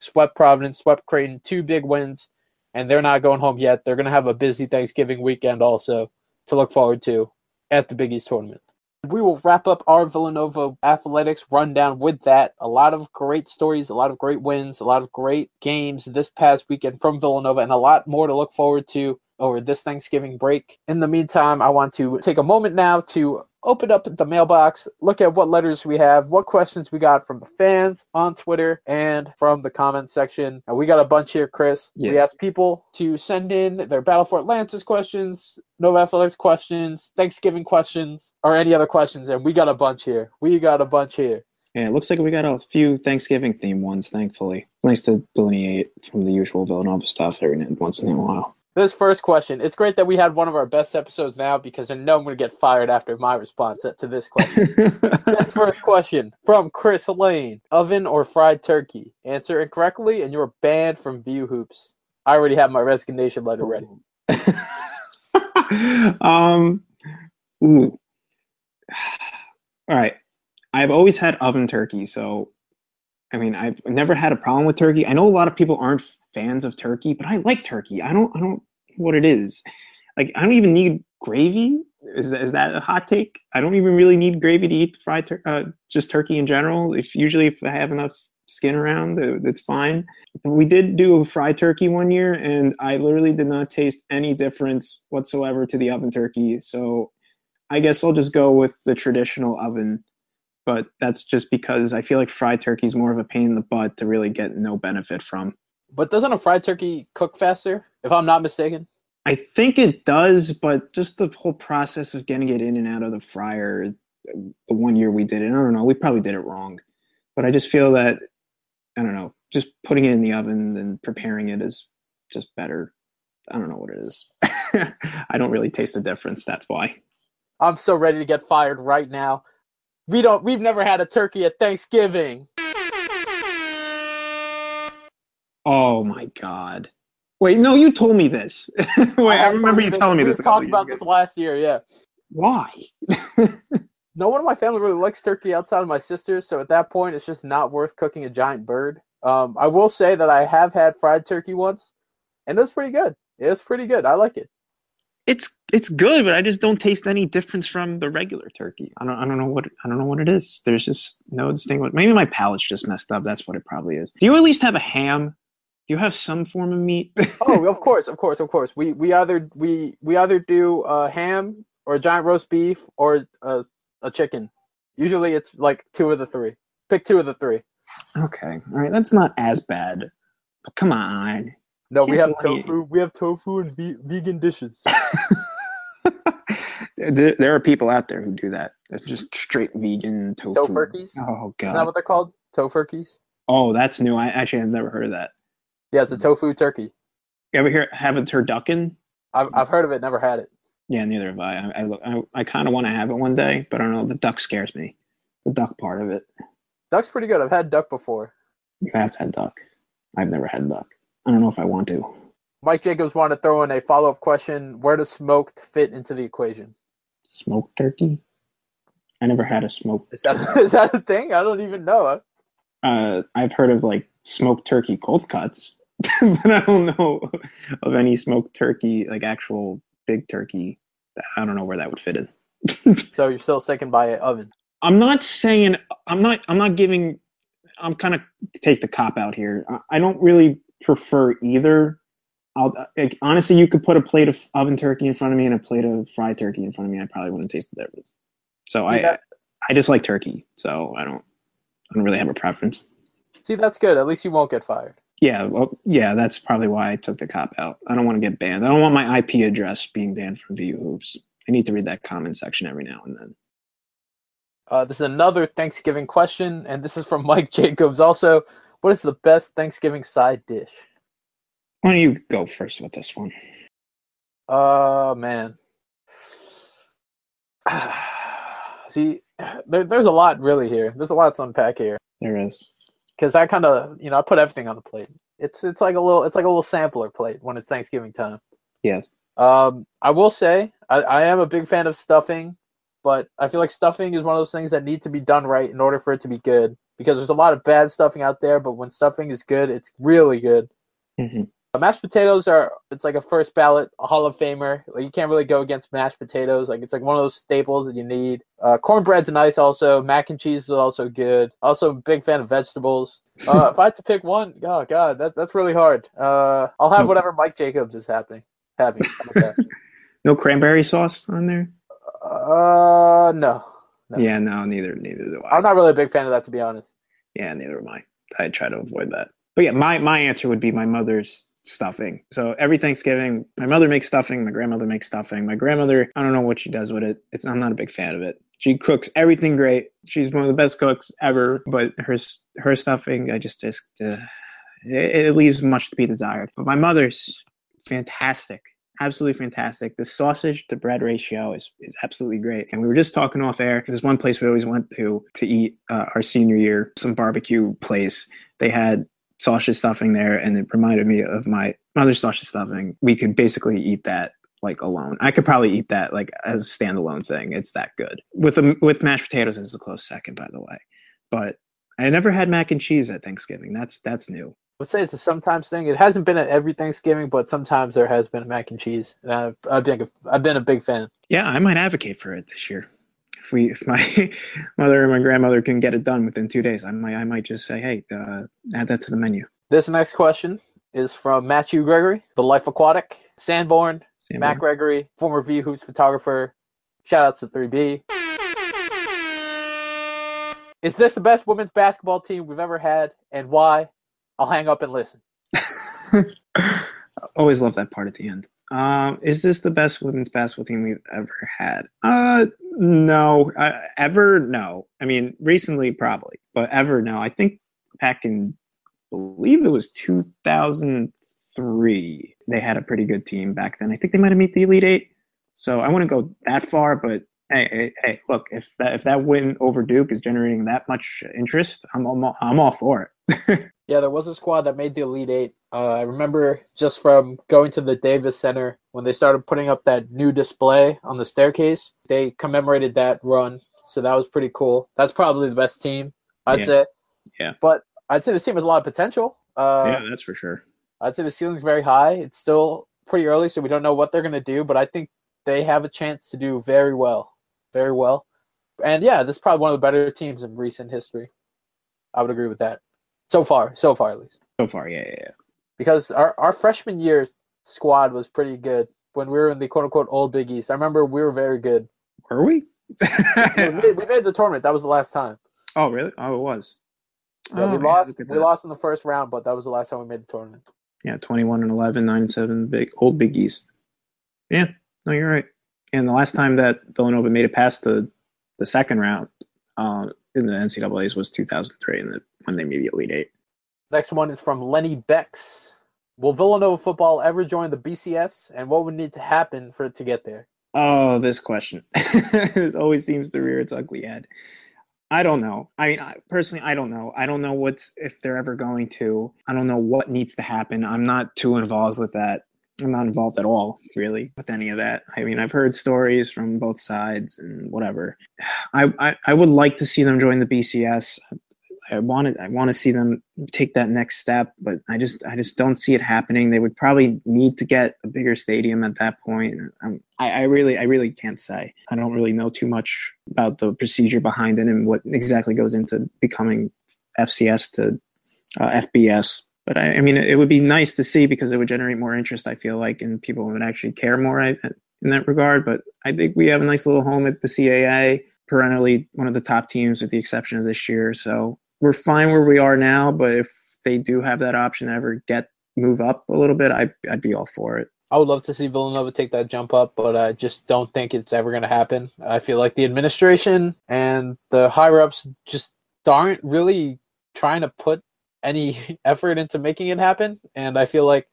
swept Providence, swept Creighton, two big wins, and they're not going home yet. They're going to have a busy Thanksgiving weekend also to look forward to at the Big East tournament. We will wrap up our Villanova athletics rundown with that. A lot of great stories, a lot of great wins, a lot of great games this past weekend from Villanova, and a lot more to look forward to over this Thanksgiving break. In the meantime, I want to take a moment now to open up the mailbox, look at what letters we have, what questions we got from the fans on Twitter and from the comment section. And we got a bunch here, Chris. Yes. We asked people to send in their Battle for Atlantis questions, Nova Athletics questions, Thanksgiving questions, or any other questions. And we got a bunch here. We got a bunch here. Yeah, it looks like we got a few Thanksgiving theme ones, thankfully. It's nice to delineate from the usual Villanova stuff every once in a while. This first question, it's great that we had one of our best episodes now because I know I'm going to get fired after my response to this question. (laughs) this first question from Chris Lane Oven or fried turkey? Answer incorrectly, and you're banned from VU Hoops. I already have my resignation letter ready. (laughs) um, ooh. (sighs) All right. I've always had oven turkey, so I mean, I've never had a problem with turkey. I know a lot of people aren't fans of turkey, but I like turkey. I don't. I don't know what it is. Like, I don't even need gravy. Is that, is that a hot take? I don't even really need gravy to eat fried tur- uh, just turkey in general. If usually if I have enough skin around, uh, that's fine. We did do a fried turkey one year, and I literally did not taste any difference whatsoever to the oven turkey. So I guess I'll just go with the traditional oven. But that's just because I feel like fried turkey is more of a pain in the butt to really get no benefit from. But doesn't a fried turkey cook faster, if I'm not mistaken? I think it does, but just the whole process of getting it in and out of the fryer, the one year we did it, I don't know, we probably did it wrong. But I just feel that, I don't know, just putting it in the oven and preparing it is just better. I don't know what it is. (laughs) I don't really taste the difference. That's why. I'm so ready to get fired right now. We don't. We've never had a turkey at Thanksgiving. Oh my god! Wait, no, you told me this. (laughs) Wait, I, have remember you this- telling me we this. We talked about ago. this last year. Yeah. Why? (laughs) No one in my family really likes turkey outside of my sisters, so at that point, it's just not worth cooking a giant bird. Um, I will say that I have had fried turkey once, and it's pretty good. It's pretty good. I like it. It's it's good, but I just don't taste any difference from the regular turkey. I don't I don't know what I don't know what it is. There's just no distinct. Maybe my palate's just messed up. That's what it probably is. Do you at least have a ham? Do you have some form of meat? (laughs) Oh, of course, of course, of course. We we either we we either do a ham or a giant roast beef or a, a chicken. Usually, it's like two of the three. Pick two of the three. okay, all right, that's not as bad. But come on. No, we have tofu. We have tofu and ve- vegan dishes. (laughs) there, there are people out there who do that. It's just straight vegan tofu. Tofurkeys? Oh god, Is that what they're called? Tofurkeys? Oh, that's new. I actually have never heard of that. Yeah, it's a tofu turkey. You ever hear have a turducken? I've I've heard of it, never had it. Yeah, neither have I. I I, look- I, I kind of want to have it one day, but I don't know. The duck scares me. The duck part of it. Duck's pretty good. I've had duck before. You have had duck. I've never had duck. I don't know if I want to. Mike Jacobs wanted to throw in a follow up question: Where does smoked fit into the equation? Smoked turkey. I never had a smoked. Is that (laughs) is that a thing? I don't even know. Uh, I've heard of like smoked turkey cold cuts, (laughs) but I don't know of any smoked turkey like actual big turkey. I don't know where that would fit in. (laughs) So you're still sticking by an oven. I'm not saying I'm not I'm not giving I'm kind of take the cop out here. I- I don't really prefer either. I'll like, honestly, you could put a plate of oven turkey in front of me and a plate of fried turkey in front of me. I probably wouldn't taste the difference. So I Yeah. I just like turkey. So I don't I don't really have a preference. See, that's good. At least you won't get fired. Yeah, well, yeah, that's probably why I took the cop out. I don't want to get banned. I don't want my IP address being banned from VU Hoops. I need to read that comment section every now and then. Uh, this is another Thanksgiving question, and this is from Mike Jacobs. Also, what is the best Thanksgiving side dish? Why don't you go first with this one? Uh, man. (sighs) See, there, there's a lot really here. There's a lot to unpack here There is. because I kind of, you know, I put everything on the plate. It's it's like a little it's like a little sampler plate when it's Thanksgiving time. Yes. Um, I will say I, I am a big fan of stuffing, but I feel like stuffing is one of those things that need to be done right in order for it to be good. Because there's a lot of bad stuffing out there, but when stuffing is good, it's really good. Mhm. Uh, Mashed potatoes are it's like a first ballot a Hall of Famer. Like you can't really go against mashed potatoes. Like it's like one of those staples that you need. Uh, cornbread's nice also. Mac and cheese is also good. Also big fan of vegetables. Uh, if I had to pick one, oh god, that that's really hard. Uh, I'll have whatever Mike Jacobs is having. Having. How about that? No cranberry sauce on there. Uh, no. No. Yeah, no, neither neither do I. I'm not really a big fan of that, to be honest. Yeah, neither am I. I try to avoid that. But yeah, my my answer would be my mother's stuffing. So every Thanksgiving, my mother makes stuffing, my grandmother makes stuffing. My grandmother, I don't know what she does with it. It's I'm not a big fan of it. She cooks everything great. She's one of the best cooks ever, but her her stuffing, I just just uh, it, it leaves much to be desired. But my mother's fantastic. Absolutely fantastic. The sausage to bread ratio is, is absolutely great. And we were just talking off air. There's one place we always went to to eat uh, our senior year, some barbecue place. They had sausage stuffing there, and it reminded me of my mother's sausage stuffing. We could basically eat that like alone. I could probably eat that like as a standalone thing. It's that good. With the with mashed potatoes as a close second, by the way. But I never had mac and cheese at Thanksgiving. That's that's new. I would say it's a sometimes thing. It hasn't been at every Thanksgiving, but sometimes there has been a mac and cheese, and I've I've been a, I've been a big fan. Yeah, I might advocate for it this year. If we, if my (laughs) mother and my grandmother can get it done within two days, I might, I might just say, hey, uh, add that to the menu. This next question is from Matthew Gregory, The Life Aquatic, Sanborn, Sam Matt Gregory, former VU Hoops photographer. Shout outs to 3B. Is this the best women's basketball team we've ever had, and why? I'll hang up and listen. (laughs) Always love that part at the end. Um, is this the best women's basketball team we've ever had? Uh, no. Uh, ever? No. I mean, recently probably, but ever? No. I think back in, I believe it was 2003. They had a pretty good team back then. I think they might have made the Elite Eight. So I wouldn't go that far, but hey, hey, hey, look, if that if that win over Duke is generating that much interest, I'm I'm all, I'm all for it. (laughs) Yeah, there was a squad that made the Elite Eight. Uh, I remember just from going to the Davis Center when they started putting up that new display on the staircase. They commemorated that run, so that was pretty cool. That's probably the best team, I'd Yeah. say. Yeah. But I'd say this team has a lot of potential. Uh, yeah, that's for sure. I'd say the ceiling's very high. It's still pretty early, so we don't know what they're going to do, but I think they have a chance to do very well. Very well. And yeah, this is probably one of the better teams in recent history. I would agree with that. So far, so far at least. So far, yeah, yeah, yeah. Because our, our freshman year squad was pretty good when we were in the quote unquote old Big East. I remember we were very good. Were we? (laughs) we, made, we made the tournament. That was the last time. oh, really? Oh, it was. Yeah, oh, we lost. We lost in the first round, but that was the last time we made the tournament. Yeah, 21 and 11, 9 and 7, big old Big East. Yeah, no, you're right. And the last time that Villanova made it past the the second round uh, in the NCAA's was 2003, and the, when they made the Elite Eight. Next one is from Lenny Bex. Will Villanova football ever join the BCS, and what would need to happen for it to get there? Oh, this question. (laughs) this always seems to rear its ugly head. I don't know. I mean, I, personally, I don't know. I don't know what's if they're ever going to. I don't know what needs to happen. I'm not too involved with that. I'm not involved at all, really, with any of that. I mean, I've heard stories from both sides and whatever. (sighs) I I, I would like to see them join the BCS. I want to I want to see them take that next step, but I just I just don't see it happening. They would probably need to get a bigger stadium at that point. Um, I, I really I really can't say. I don't really know too much about the procedure behind it and what exactly goes into becoming FCS to uh, FBS. But I, I mean, it would be nice to see because it would generate more interest. I feel like, and people would actually care more I- uh, in that regard. But I think we have a nice little home at the CAA, perennially one of the top teams, with the exception of this year. So we're fine where we are now. But if they do have that option to ever get move up a little bit, I, I'd be all for it. I would love to see Villanova take that jump up, but I just don't think it's ever going to happen. I feel like the administration and the higher ups just aren't really trying to put any (laughs) effort into making it happen. And I feel like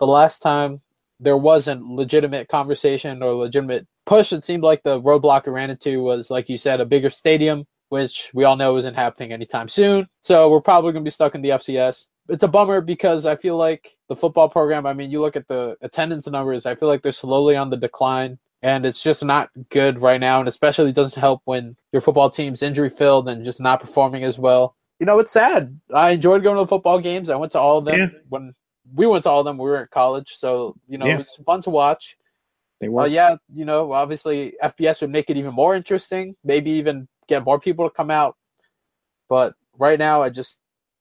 the last time there wasn't legitimate conversation or legitimate push, it seemed like the roadblock it ran into was, like you said, a bigger stadium, which we all know isn't happening anytime soon. So we're probably going to be stuck in the FCS. it's a bummer because I feel like the football program. I mean, you look at the attendance numbers. I feel like they're slowly on the decline, and it's just not good right now. And especially doesn't help when your football team's injury filled and just not performing as well. You know, it's sad. I enjoyed going to the football games. I went to all of them Yeah. when we went to all of them. We were at college, so you know Yeah. it was fun to watch. They Well, were. yeah, you know, obviously FBS would make it even more interesting. Maybe even get more people to come out. But right now, I just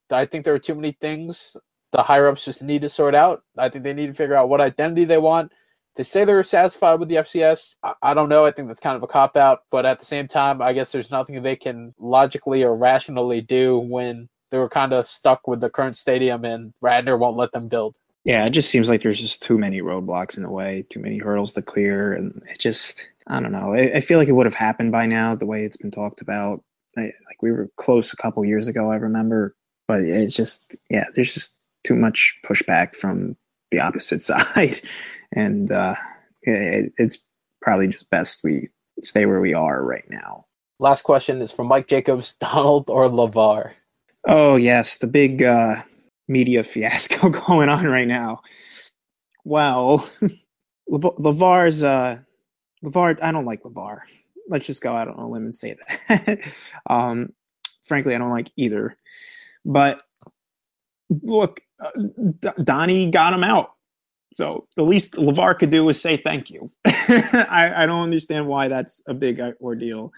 I think there are too many things the higher ups just need to sort out. I think they need to figure out what identity they want. They say they're satisfied with the FCS. I, I don't know. I think that's kind of a cop out. But at the same time, I guess there's nothing they can logically or rationally do when they were kind of stuck with the current stadium and Radnor won't let them build. Yeah, it just seems like there's just too many roadblocks in the way, too many hurdles to clear, and it just I don't know. I, I feel like it would have happened by now the way it's been talked about. I, like we were close a couple years ago, I remember, but it's just yeah, there's just too much pushback from the opposite (laughs) side, and uh, it, it's probably just best we stay where we are right now. Last question is from Mike Jacobs, (laughs) Donald or LaVar? Oh yes, the big uh, media fiasco (laughs) going on right now. Well, (laughs) LaVar's uh, LaVar. I don't like LaVar. Let's just go out on a limb and say that. um, frankly, I don't like either. But look, uh, D- Donnie got him out. So the least LaVar could do was say thank you. (laughs) I, I don't understand why that's a big uh, ordeal,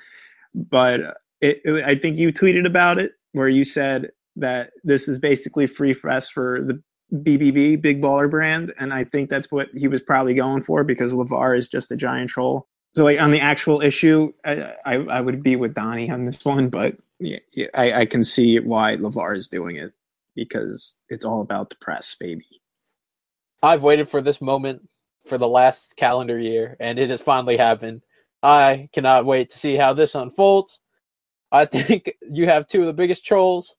but uh, it, it- I think you tweeted about it where you said that this is basically free press for the BBB, Big Baller Brand, and I think that's what he was probably going for because LaVar is just a giant troll. So, like on the actual issue, I, I, I would be with Donnie on this one, but yeah, yeah, I, I can see why LaVar is doing it because it's all about the press, baby. I've waited for this moment for the last calendar year, and it has finally happened. I cannot wait to see how this unfolds. I (laughs) think you have two of the biggest trolls,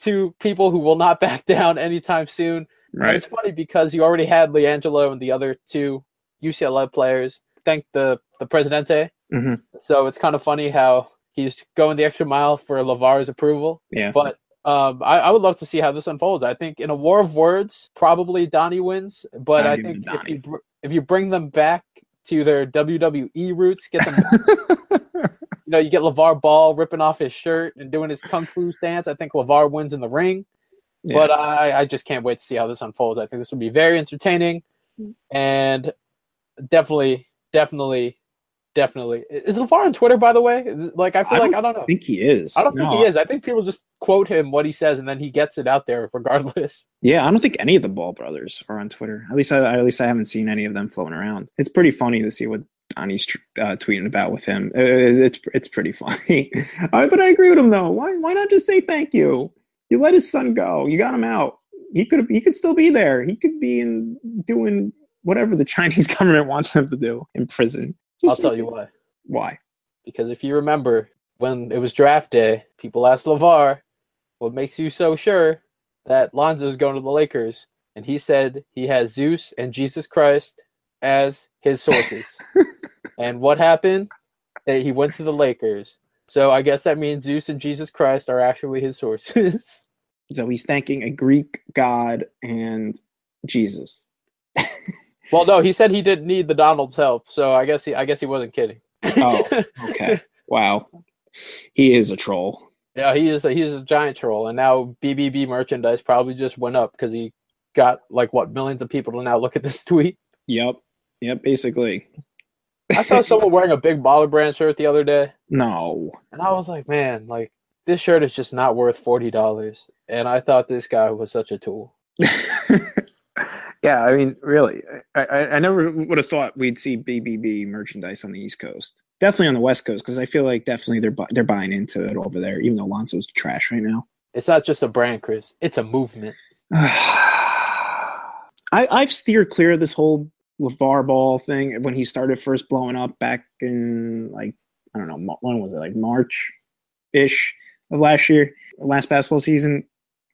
two people who will not (laughs) back down anytime soon. And it's funny because you already had LiAngelo and the other two UCLA players thank the the Presidente. hmm So it's kind of funny how he's going the extra mile for LaVar's approval. Yeah. But um, I, I would love to see how this unfolds. I think in a war of words, probably Donnie wins. But I'd I think if you br- if you bring them back to their WWE roots, get them, (laughs) you know, you get LaVar Ball ripping off his shirt and doing his kung fu stance. I think LaVar wins in the ring. Yeah. But I, I just can't wait to see how this unfolds. I think this will be very entertaining, and definitely, definitely, definitely. Is LaVar on Twitter, by the way? Like, I feel like I don't know. I think he is. I don't think he is. I think people just quote him what he says, and then he gets it out there regardless. (laughs) Yeah, I don't think any of the Ball brothers are on Twitter. At least, I, at least I haven't seen any of them floating around. It's pretty funny to see what Donnie's uh, tweeting about with him. It's it's pretty funny. (laughs) uh, but I agree with him though. Why why not just say thank you? You let his son go. You got him out. He could he could still be there. He could be in doing whatever the (laughs) Chinese government wants him to do in prison. I'll tell you why. why. Because if you remember when it was draft day, people asked LaVar, "What makes you so sure that Lonzo's going to the Lakers?" And he said he has Zeus and Jesus Christ as his sources. (laughs) and what happened? He went to the Lakers. So I guess that means Zeus and Jesus Christ are actually his sources. So he's thanking a Greek god and Jesus. (laughs) well, no, he said he didn't need the Donald's help, so I guess he I guess he wasn't kidding. Oh, (laughs) okay. wow. He is a troll. Yeah, he is a, he is a giant troll, and now BBB merchandise probably just went up because he got like what millions of people to now look at this (laughs) tweet. Yep. Yep, basically. I saw (laughs) someone wearing a big baller brand shirt the other day, No. and I was like, man, like this shirt is just not worth forty dollars. And I thought this guy was such a tool. Yeah, I mean, really, I, I, I never would have thought we'd see BBB merchandise on the East Coast. Definitely on the West Coast, because I feel like definitely they're bu- they're buying into it over there, even though Lonzo's trash right now. It's not just a brand, Chris. It's a movement. (sighs) I, I've steered clear of this whole LaVar Ball thing when he started first blowing up back in like I don't know when was it like March ish of last year, last basketball season,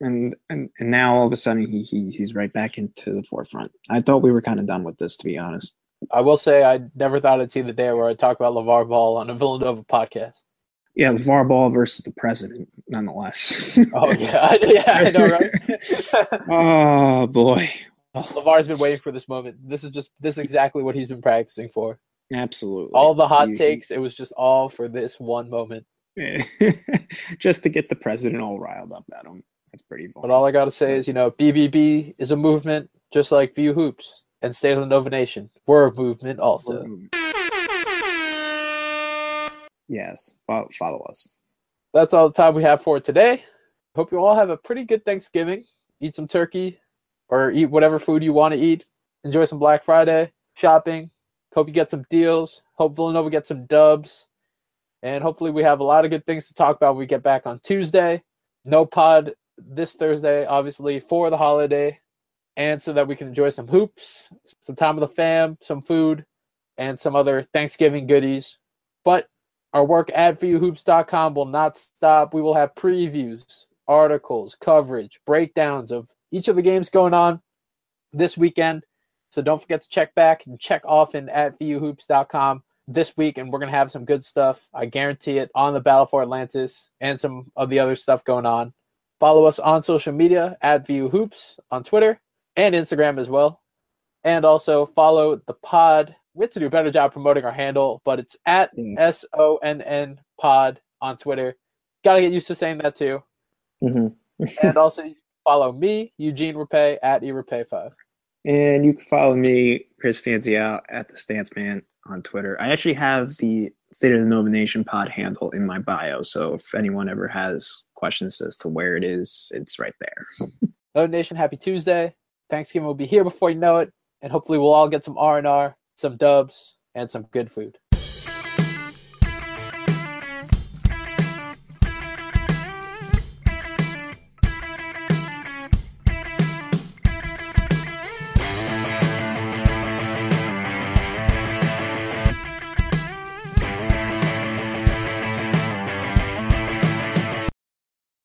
and and and now all of a sudden he, he he's right back into the forefront. I thought we were kind of done with this, to be honest. I will say I never thought I'd see the day where I talk about LaVar Ball on a Villanova podcast. Yeah, LaVar Ball versus the president, nonetheless. Oh yeah, (laughs) yeah, I know, right? (laughs) oh boy. LaVar's been waiting for this moment. This is just this is exactly what he's been practicing for. absolutely. All the hot takes, it was just all for this one moment. (laughs) just to get the president all riled up at him. Pretty fun. But all I gotta say is, you know, BBB is a movement, just like VU Hoops and State of the Nova Nation. We're a movement also. Yes, follow, follow us. That's all the time we have for today. Hope you all have a pretty good Thanksgiving. Eat some turkey or eat whatever food you want to eat. Enjoy some Black Friday shopping. Hope you get some deals. Hope Villanova gets some dubs. And hopefully we have a lot of good things to talk about when we get back on Tuesday. No pod this Thursday, obviously, for the holiday. And so that we can enjoy some hoops, some time with the fam, some food, and some other Thanksgiving goodies. But our work at vuhoops.com will not stop. We will have previews, articles, coverage, breakdowns of each of the games going on this weekend. So don't forget to check back and check often at vuhoops.com this week, and we're going to have some good stuff. I guarantee it on the Battle for Atlantis and some of the other stuff going on. Follow us on social media at VU Hoops on Twitter and Instagram as well. And also follow the pod. We have to do a better job promoting our handle, but it's at Yeah. S O N N pod on Twitter. Gotta get used to saying that too. Mhm. (laughs) And also follow me, Eugene Repay at eRepay5. And you can follow me, Chris Stanzial, at the Stance Man on Twitter. I actually have the State of the Nova Nation pod handle in my bio, so if anyone ever has questions as to where it is, it's right there. No Nation, happy Tuesday. Thanksgiving will be here before you know it, and hopefully we'll all get some R and R, some dubs, and some good food.